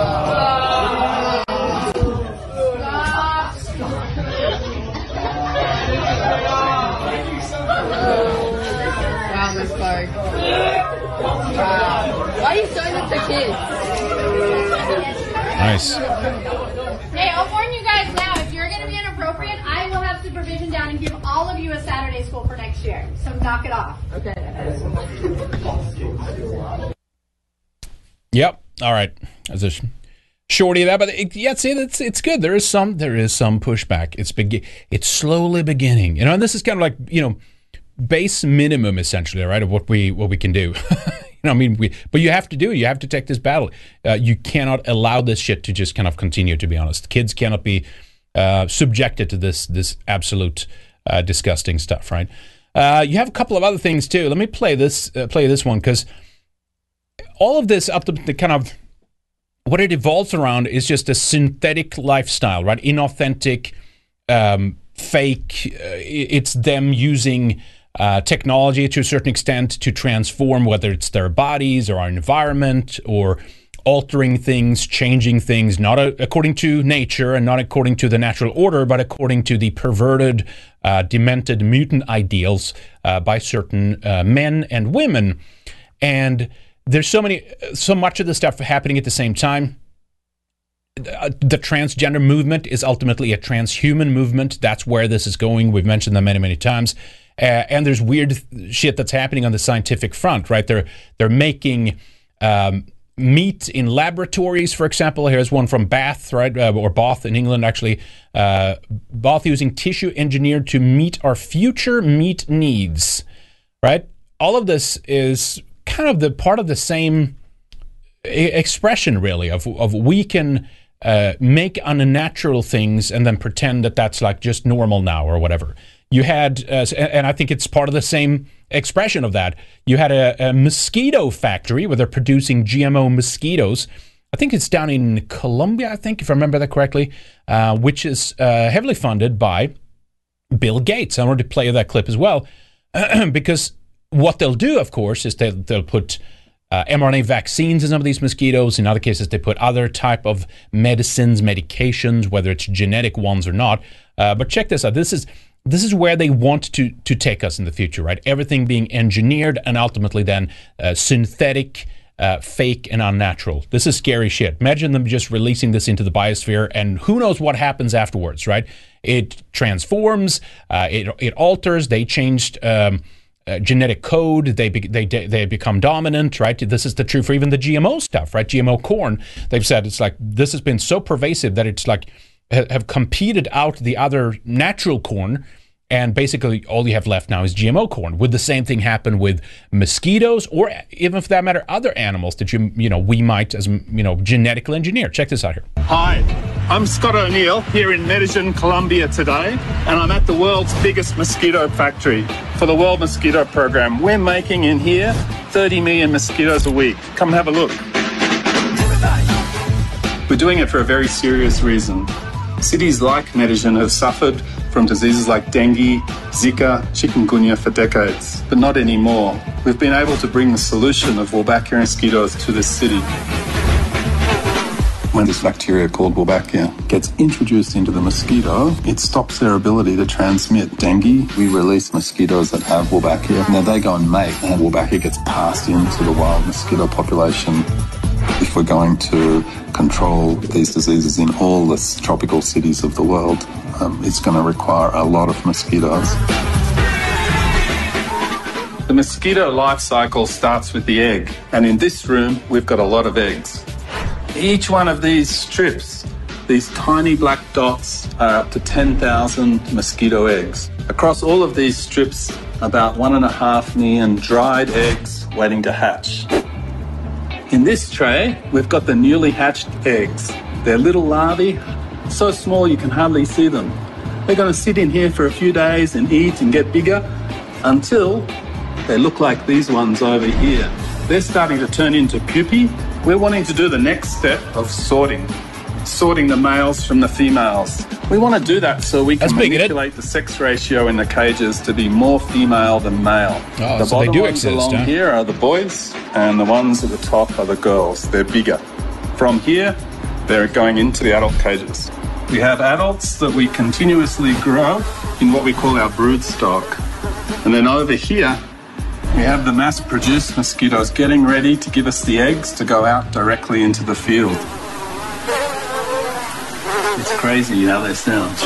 kids? Nice. Hey, I'll warn you guys now. If you're going to be inappropriate, I will have supervision down and give all of you a Saturday school for next year. So knock it off. Okay. Yep. All right. That's a shorty of that, but it, yeah, see, it's it's good. There is some there is some pushback. It's begi- It's slowly beginning. You know, and this is kind of like you know, base minimum essentially, right? Of what we what we can do. I mean, we but you have to do. it. You have to take this battle. Uh, you cannot allow this shit to just kind of continue. To be honest, kids cannot be uh, subjected to this this absolute uh, disgusting stuff, right? Uh, you have a couple of other things too. Let me play this uh, play this one because all of this up to the kind of what it evolves around is just a synthetic lifestyle, right? Inauthentic, um, fake. Uh, it's them using uh, technology to a certain extent to transform, whether it's their bodies or our environment or altering things, changing things, not a, according to nature and not according to the natural order, but according to the perverted, uh, demented, mutant ideals uh, by certain uh, men and women. And there's so many, so much of this stuff happening at the same time the transgender movement is ultimately a transhuman movement. That's where this is going. We've mentioned that many, many times. Uh, and there's weird shit that's happening on the scientific front, right? They're they're making um, meat in laboratories, for example. Here's one from Bath, right, uh, or Bath in England, actually. Uh, Bath using tissue engineered to meet our future meat needs, right? All of this is kind of the part of the same expression really of, of we can uh, make unnatural things and then pretend that that's like just normal now or whatever you had uh, and i think it's part of the same expression of that you had a, a mosquito factory where they're producing gmo mosquitoes i think it's down in colombia i think if i remember that correctly uh, which is uh, heavily funded by bill gates i wanted to play that clip as well because what they'll do of course is they'll, they'll put uh, mRNA vaccines in some of these mosquitoes. In other cases, they put other type of medicines, medications, whether it's genetic ones or not. Uh, but check this out. This is this is where they want to to take us in the future, right? Everything being engineered and ultimately then uh, synthetic. Uh, fake and unnatural. This is scary shit. Imagine them just releasing this into the biosphere, and who knows what happens afterwards, right? It transforms, uh, it it alters. They changed um, uh, genetic code. They, be, they they become dominant, right? This is the true for even the GMO stuff, right? GMO corn. They've said it's like this has been so pervasive that it's like have competed out the other natural corn, And basically, all you have left now is GMO corn. Would the same thing happen with mosquitoes, or even for that matter, other animals that you you know we might as you know genetically engineer? Check this out here. Hi, I'm Scott O'Neill here in Medellin, Colombia today, and I'm at the world's biggest mosquito factory for the World Mosquito Program. We're making in here 30 million mosquitoes a week. Come have a look. We're doing it for a very serious reason. Cities like Medellin have suffered from diseases like dengue, Zika, chikungunya for decades, but not anymore. We've been able to bring the solution of Wolbachia mosquitoes to this city. When this bacteria called Wolbachia gets introduced into the mosquito, it stops their ability to transmit dengue. We release mosquitoes that have Wolbachia. Now they go and mate, and Wolbachia gets passed into the wild mosquito population. If we're going to control these diseases in all the tropical cities of the world, um, it's going to require a lot of mosquitoes. The mosquito life cycle starts with the egg, and in this room, we've got a lot of eggs. Each one of these strips, these tiny black dots, are up to 10,000 mosquito eggs. Across all of these strips, about one and a half million dried eggs waiting to hatch. In this tray, we've got the newly hatched eggs. They're little larvae, so small you can hardly see them. They're going to sit in here for a few days and eat and get bigger until they look like these ones over here. They're starting to turn into pupae. We're wanting to do the next step of sorting, sorting the males from the females. We want to do that so we can That's big, isn't it? manipulate the sex ratio in the cages to be more female than male. Oh, the so they bottom do ones exist, along huh? here are the boys, and the ones at the top are the girls. They're bigger. From here, they're going into the adult cages. We have adults that we continuously grow in what we call our brood stock. And then over here, we have the mass produced mosquitoes getting ready to give us the eggs to go out directly into the field. It's crazy how they sound.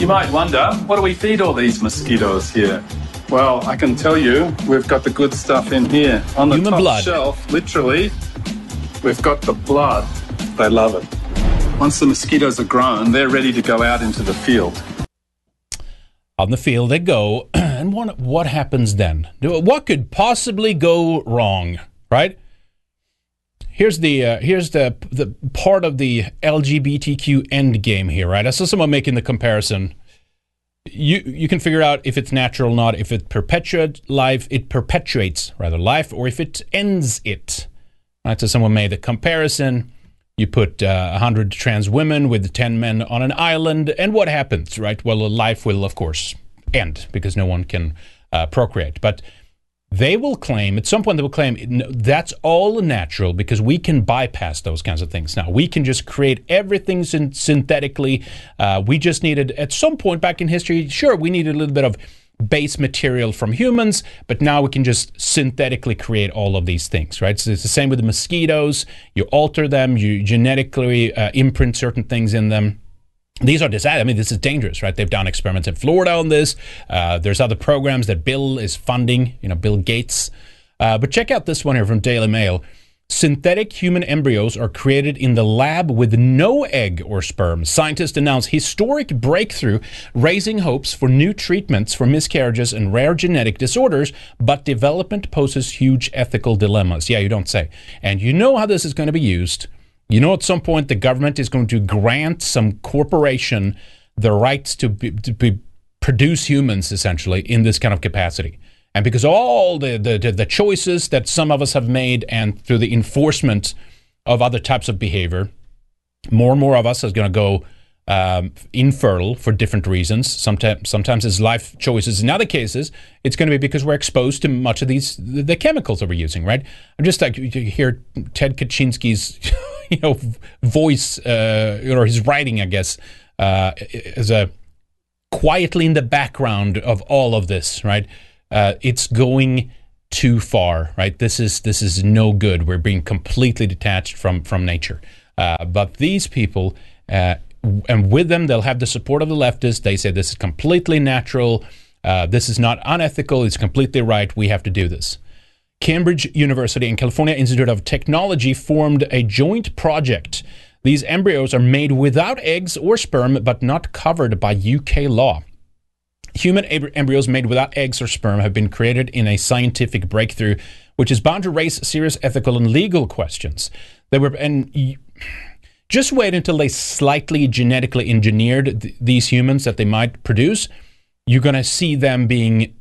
You might wonder, what do we feed all these mosquitoes here? Well, I can tell you, we've got the good stuff in here. On the Human top blood. shelf, literally, we've got the blood. They love it. Once the mosquitoes are grown, they're ready to go out into the field. On the field they go, and what, what happens then? What could possibly go wrong, right? Here's the uh, here's the the part of the LGBTQ end game here, right? I saw someone making the comparison. You you can figure out if it's natural or not, if it perpetuates life, it perpetuates rather life, or if it ends it. Right? So someone made the comparison. You put uh, 100 trans women with 10 men on an island, and what happens, right? Well, life will, of course, end because no one can uh, procreate. But they will claim, at some point, they will claim that's all natural because we can bypass those kinds of things now. We can just create everything syn- synthetically. Uh, we just needed, at some point back in history, sure, we needed a little bit of base material from humans, but now we can just synthetically create all of these things, right? So it's the same with the mosquitoes. You alter them, you genetically uh, imprint certain things in them. These are disastrous. I mean, this is dangerous, right? They've done experiments in Florida on this. Uh, there's other programs that Bill is funding, you know, Bill Gates. Uh, but check out this one here from Daily Mail. Synthetic human embryos are created in the lab with no egg or sperm. Scientists announce historic breakthrough, raising hopes for new treatments for miscarriages and rare genetic disorders, but development poses huge ethical dilemmas. Yeah, you don't say. And you know how this is going to be used. You know, at some point, the government is going to grant some corporation the rights to, be, to be, produce humans, essentially, in this kind of capacity. And because all the, the, the, choices that some of us have made and through the enforcement of other types of behavior, more and more of us is going to go um, infertile for different reasons. Sometimes, sometimes it's life choices. In other cases, it's going to be because we're exposed to much of these the, the chemicals that we're using. Right? I'm just like you hear Ted Kaczynski's, you know, voice uh, or his writing, I guess, uh, as a quietly in the background of all of this. Right? Uh, it's going too far. Right? This is this is no good. We're being completely detached from from nature. Uh, but these people. Uh, and with them, they'll have the support of the leftists. They say this is completely natural. Uh, this is not unethical. It's completely right. We have to do this. Cambridge University and California Institute of Technology formed a joint project These embryos are made without eggs or sperm, but not covered by UK law. Human ab- embryos made without eggs or sperm have been created in a scientific breakthrough, which is bound to raise serious ethical and legal questions. They were and. y- just wait until they slightly genetically engineered th- these humans that they might produce. You're going to see them being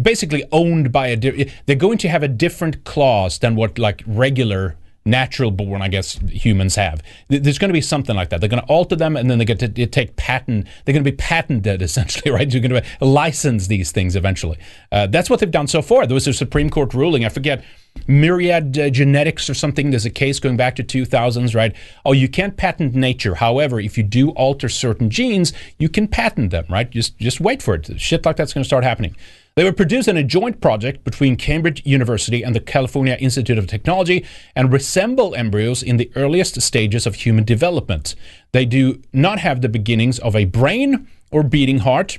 basically owned by a. Di- they're going to have a different clause than what like regular natural born, I guess, humans have. There's going to be something like that. They're going to alter them, and then they get to take patent. They're going to be patented, essentially, right? You're going to license these things eventually. Uh, that's what they've done so far. There was a Supreme Court ruling. I forget. Myriad uh, Genetics or something. There's a case going back to 2000s, right? Oh, you can't patent nature. However, if you do alter certain genes, you can patent them, right? Just just wait for it. Shit like that's going to start happening. They were produced in a joint project between Cambridge University and the California Institute of Technology and resemble embryos in the earliest stages of human development. They do not have the beginnings of a brain or beating heart,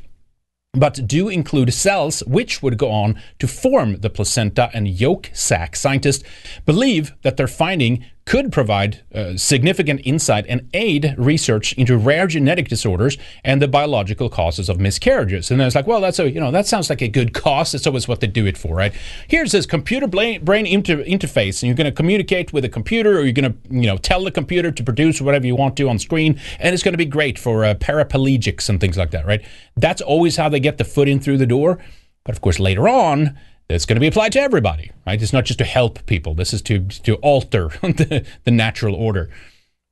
but do include cells which would go on to form the placenta and yolk sac. Scientists believe that their finding could provide uh, significant insight and aid research into rare genetic disorders and the biological causes of miscarriages. And then it's like, well, that's a you know that sounds like a good cause. That's always what they do it for, right? Here's this computer brain, brain inter- interface, and you're going to communicate with a computer, or you're going to you know tell the computer to produce whatever you want to on screen, and it's going to be great for uh, paraplegics and things like that, right? That's always how they get the foot in through the door. But of course, later on, it's going to be applied to everybody, right? It's not just to help people. This is to to alter the, the natural order.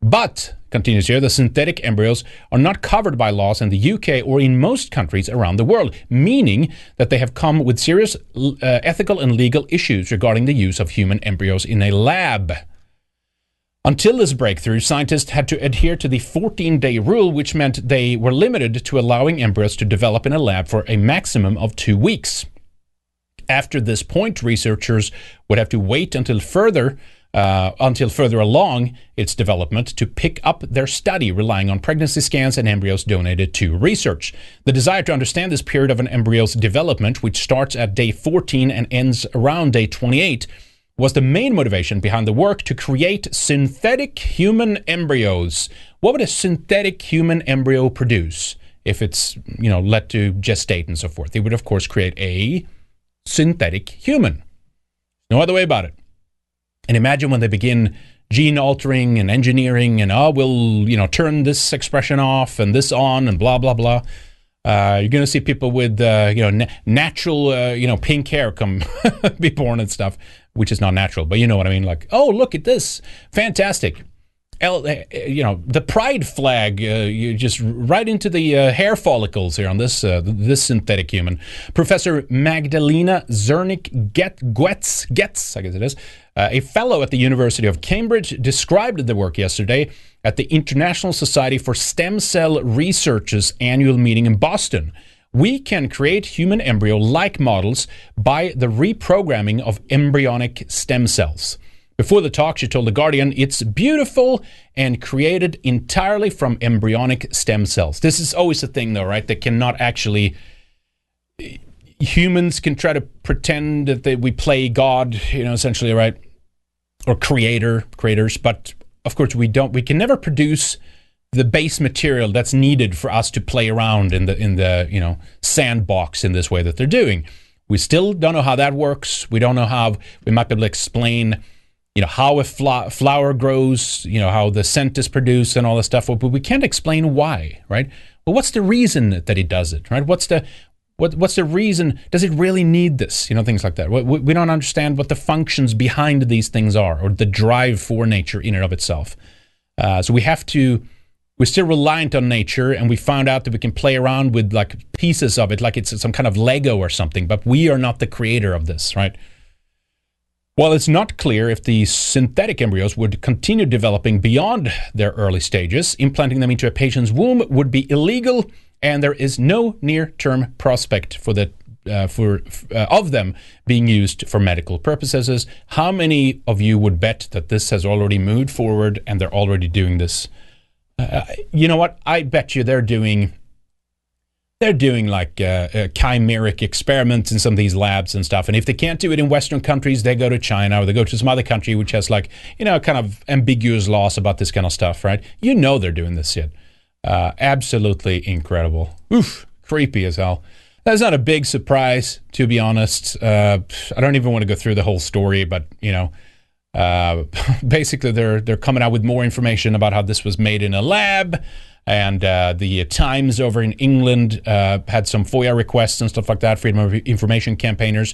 But continues here, the synthetic embryos are not covered by laws in the UK or in most countries around the world, meaning that they have come with serious uh, ethical and legal issues regarding the use of human embryos in a lab. Until this breakthrough, scientists had to adhere to the 14 day rule, which meant they were limited to allowing embryos to develop in a lab for a maximum of two weeks. After this point, researchers would have to wait until further uh, until further along its development to pick up their study, relying on pregnancy scans and embryos donated to research. The desire to understand this period of an embryo's development, which starts at day 14 and ends around day 28, was the main motivation behind the work to create synthetic human embryos. What would a synthetic human embryo produce if it's, you know, let to gestate and so forth? It would, of course, create a synthetic human. No other way about it. And imagine when they begin gene altering and engineering and, oh, we'll, you know, turn this expression off and this on and blah, blah, blah. Uh, you're going to see people with, uh, you know, na- natural, uh, you know, pink hair come be born and stuff, which is not natural. But you know what I mean? Like, oh, look at this. Fantastic. Uh, you know, the pride flag, uh, you just right into the uh, hair follicles here on this uh, this synthetic human. Professor Magdalena Zernick Get, Getz, Getz, I guess it is, uh, a fellow at the University of Cambridge, described the work yesterday at the International Society for Stem Cell Research's annual meeting in Boston. We can create human embryo like models by the reprogramming of embryonic stem cells. Before the talk, she told The Guardian, it's beautiful and created entirely from embryonic stem cells. This is always a thing, though, right? They cannot actually. Humans can try to pretend that they, we play God, you know, essentially, right? Or creator, creators, but of course we don't. We can never produce the base material that's needed for us to play around in the in the you know sandbox in this way that they're doing. We still don't know how that works. We don't know how we might be able to explain you know how a flower grows, you know how the scent is produced and all this stuff, but we can't explain why, right? But what's the reason that he does it, right? What's the what, what's the reason? Does it really need this? You know, things like that. We, we don't understand what the functions behind these things are, or the drive for nature in and of itself. Uh, so we have to. We're still reliant on nature, and we found out that we can play around with like pieces of it, like it's some kind of Lego or something. But we are not the creator of this, right? While it's not clear if the synthetic embryos would continue developing beyond their early stages, implanting them into a patient's womb would be illegal, and there is no near-term prospect for the uh, for uh, of them being used for medical purposes. How many of you would bet that this has already moved forward and they're already doing this? Uh, you know what? I bet you they're doing they're doing like uh, uh, chimeric experiments in some of these labs and stuff. And if they can't do it in Western countries, they go to China or they go to some other country which has like, you know, kind of ambiguous laws about this kind of stuff, right? You know they're doing this shit. Uh, absolutely incredible. Oof, creepy as hell. That's not a big surprise, to be honest. Uh, I don't even want to go through the whole story, but you know, uh, basically they're they're coming out with more information about how this was made in a lab. And uh, the Times over in England uh, had some FOIA requests and stuff like that. Freedom of Information campaigners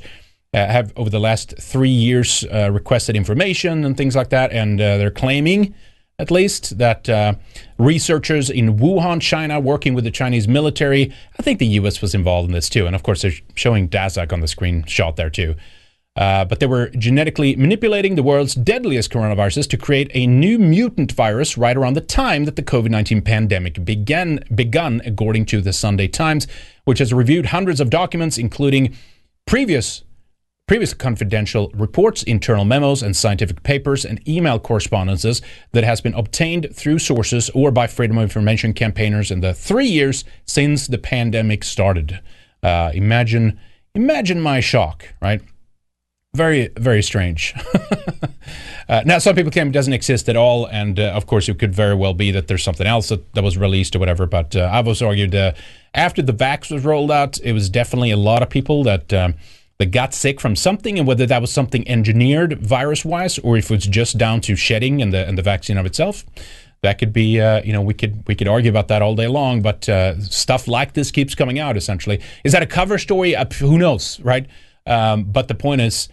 uh, have, over the last three years, uh, requested information and things like that. And uh, they're claiming, at least, that uh, researchers in Wuhan, China, working with the Chinese military, I think the U.S. was involved in this too. And of course, they're showing Daszak on the screenshot there too. Uh, but they were genetically manipulating the world's deadliest coronaviruses to create a new mutant virus right around the time that the COVID 19 pandemic began, begun, according to the Sunday Times, which has reviewed hundreds of documents, including previous. Previous confidential reports, internal memos, and scientific papers and email correspondences that has been obtained through sources or by Freedom of Information campaigners in the three years since the pandemic started. Uh, imagine, imagine my shock, right? Very very strange. Uh, now some people claim it doesn't exist at all and uh, of course it could very well be that there's something else that, that was released or whatever but uh, i've also argued uh, after the vax was rolled out it was definitely a lot of people that um, that got sick from something and whether that was something engineered virus wise or if it's just down to shedding and the and the vaccine of itself that could be uh, you know we could we could argue about that all day long but uh, stuff like this keeps coming out essentially. Is that a cover story? Who knows right? Um, but the point is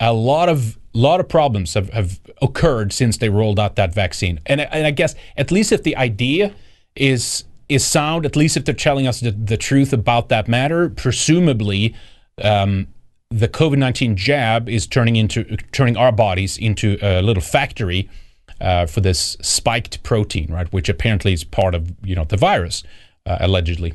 a lot of lot of problems have, have occurred since they rolled out that vaccine. And, and I guess at least if the idea is is sound, at least if they're telling us the, the truth about that matter, presumably um, the COVID nineteen jab is turning into turning our bodies into a little factory uh, for this spiked protein, right? Which apparently is part of you know the virus, uh, allegedly,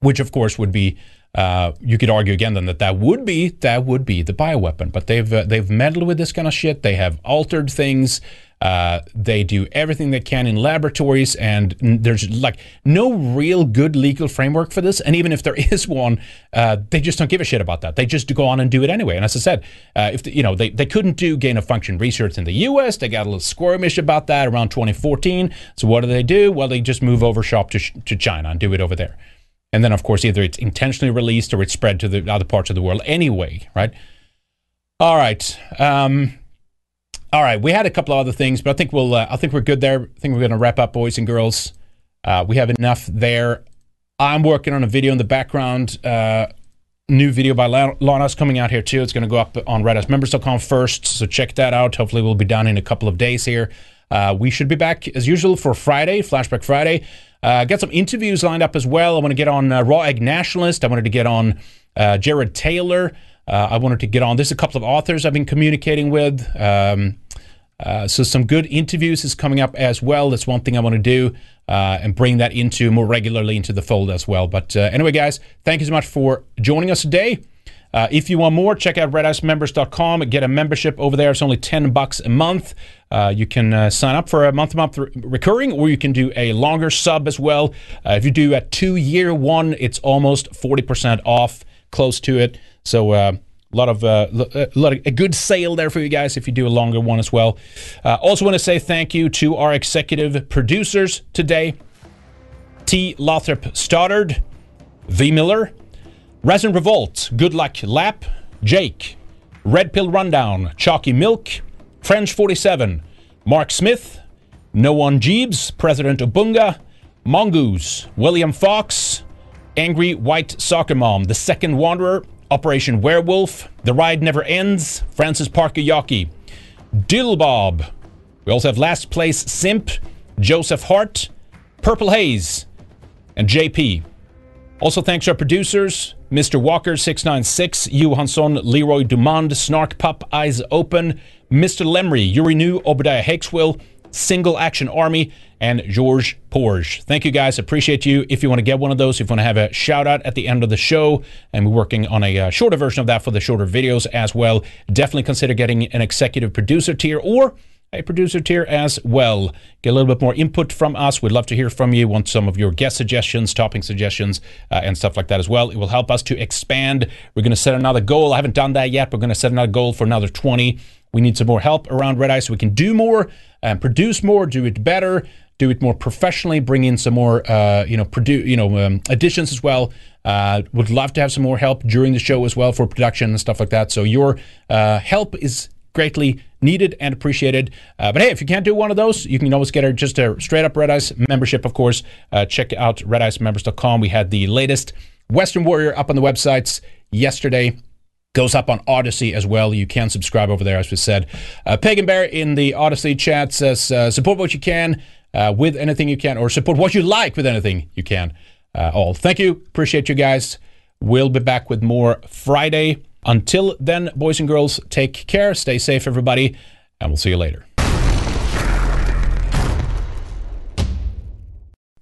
which of course would be uh, you could argue again then that that would be that would be the bioweapon, but they've uh, they've meddled with this kind of shit. They have altered things. Uh, they do everything they can in laboratories, and there's like no real good legal framework for this. And even if there is one, uh, they just don't give a shit about that. They just go on and do it anyway. And as I said, uh, if the, you know they, they couldn't do gain of function research in the U.S., they got a little squirmish about that around 2014. So what do they do? Well, they just move over shop to to China and do it over there. And then, of course, either it's intentionally released or it's spread to the other parts of the world anyway, right? All right. Um, all right. We had a couple of other things, but I think we'll. Uh, I think we're good there. I think we're going to wrap up, boys and girls. Uh, we have enough there. I'm working on a video in the background. Uh, new video by Lana's coming out here too. It's going to go up on redicemembers.com first, so check that out. Hopefully, we'll be done in a couple of days here. Uh, we should be back as usual for Friday, Flashback Friday. Uh, got some interviews lined up as well. I want to get on uh, Raw Egg Nationalist. I wanted to get on uh, Jared Taylor. Uh, I wanted to get on. There's a couple of authors I've been communicating with. Um, uh, so some good interviews is coming up as well. That's one thing I want to do and bring that into more regularly into the fold as well. But anyway, guys, thank you so much for joining us today. Uh, if you want more, check out redicemembers.com. Get a membership over there. It's only 10 bucks a month. Uh, you can uh, sign up for a month to month recurring, or you can do a longer sub as well. Uh, if you do a two year one, it's almost 40% off, close to it. So, uh, a lot of uh, a lot of a good sale there for you guys if you do a longer one as well. also, want to say thank you to our executive producers today: T. Lothrop Stoddard, V. Miller, Resin Revolt, Good Luck Lap, Jake, Red Pill Rundown, Chalky Milk, French 47, Mark Smith, No One Jeeves, President Obunga, Mongoose, William Fox, Angry White Soccer Mom, The Second Wanderer, Operation Werewolf, The Ride Never Ends, Francis Parker Yockey, Dillbob. We also have Last Place Simp, Joseph Hart, Purple Haze, and JP. Also, thanks to our producers, Mr. Walker696, Johansson, Leroy Dumond, Snark Pup, Eyes Open, Mr. Lemry, Yuri New, Obadiah Hakeswill, Single Action Army, and George Porge. Thank you guys. Appreciate you. If you want to get one of those, if you want to have a shout out at the end of the show, and we're working on a uh, shorter version of that for the shorter videos as well, definitely consider getting an executive producer tier or a producer tier as well. Get a little bit more input from us. We'd love to hear from you. Want some of your guest suggestions, topping suggestions, uh, and stuff like that as well. It will help us to expand. We're going to set another goal. I haven't done that yet. We're going to set another goal for another 20. We need some more help around Red Ice so we can do more and produce more, do it better, do it more professionally, bring in some more, uh, you know, produce, you know, um, additions as well. Uh, would love to have some more help during the show as well for production and stuff like that. So your uh, help is greatly needed and appreciated. Uh, but hey, if you can't do one of those, you can always get a, just a straight up Red Ice membership, of course. Uh, check out redicemembers.com. We had the latest Weekend Warrior up on the websites yesterday goes up on Odysee as well. You can subscribe over there, as we said. Uh, Pagan Bear in the Odysee chat says, uh, support what you can uh, with anything you can, or support what you like with anything you can. Uh, all. Thank you. Appreciate you guys. We'll be back with more Friday. Until then, boys and girls, take care. Stay safe, everybody, and we'll see you later.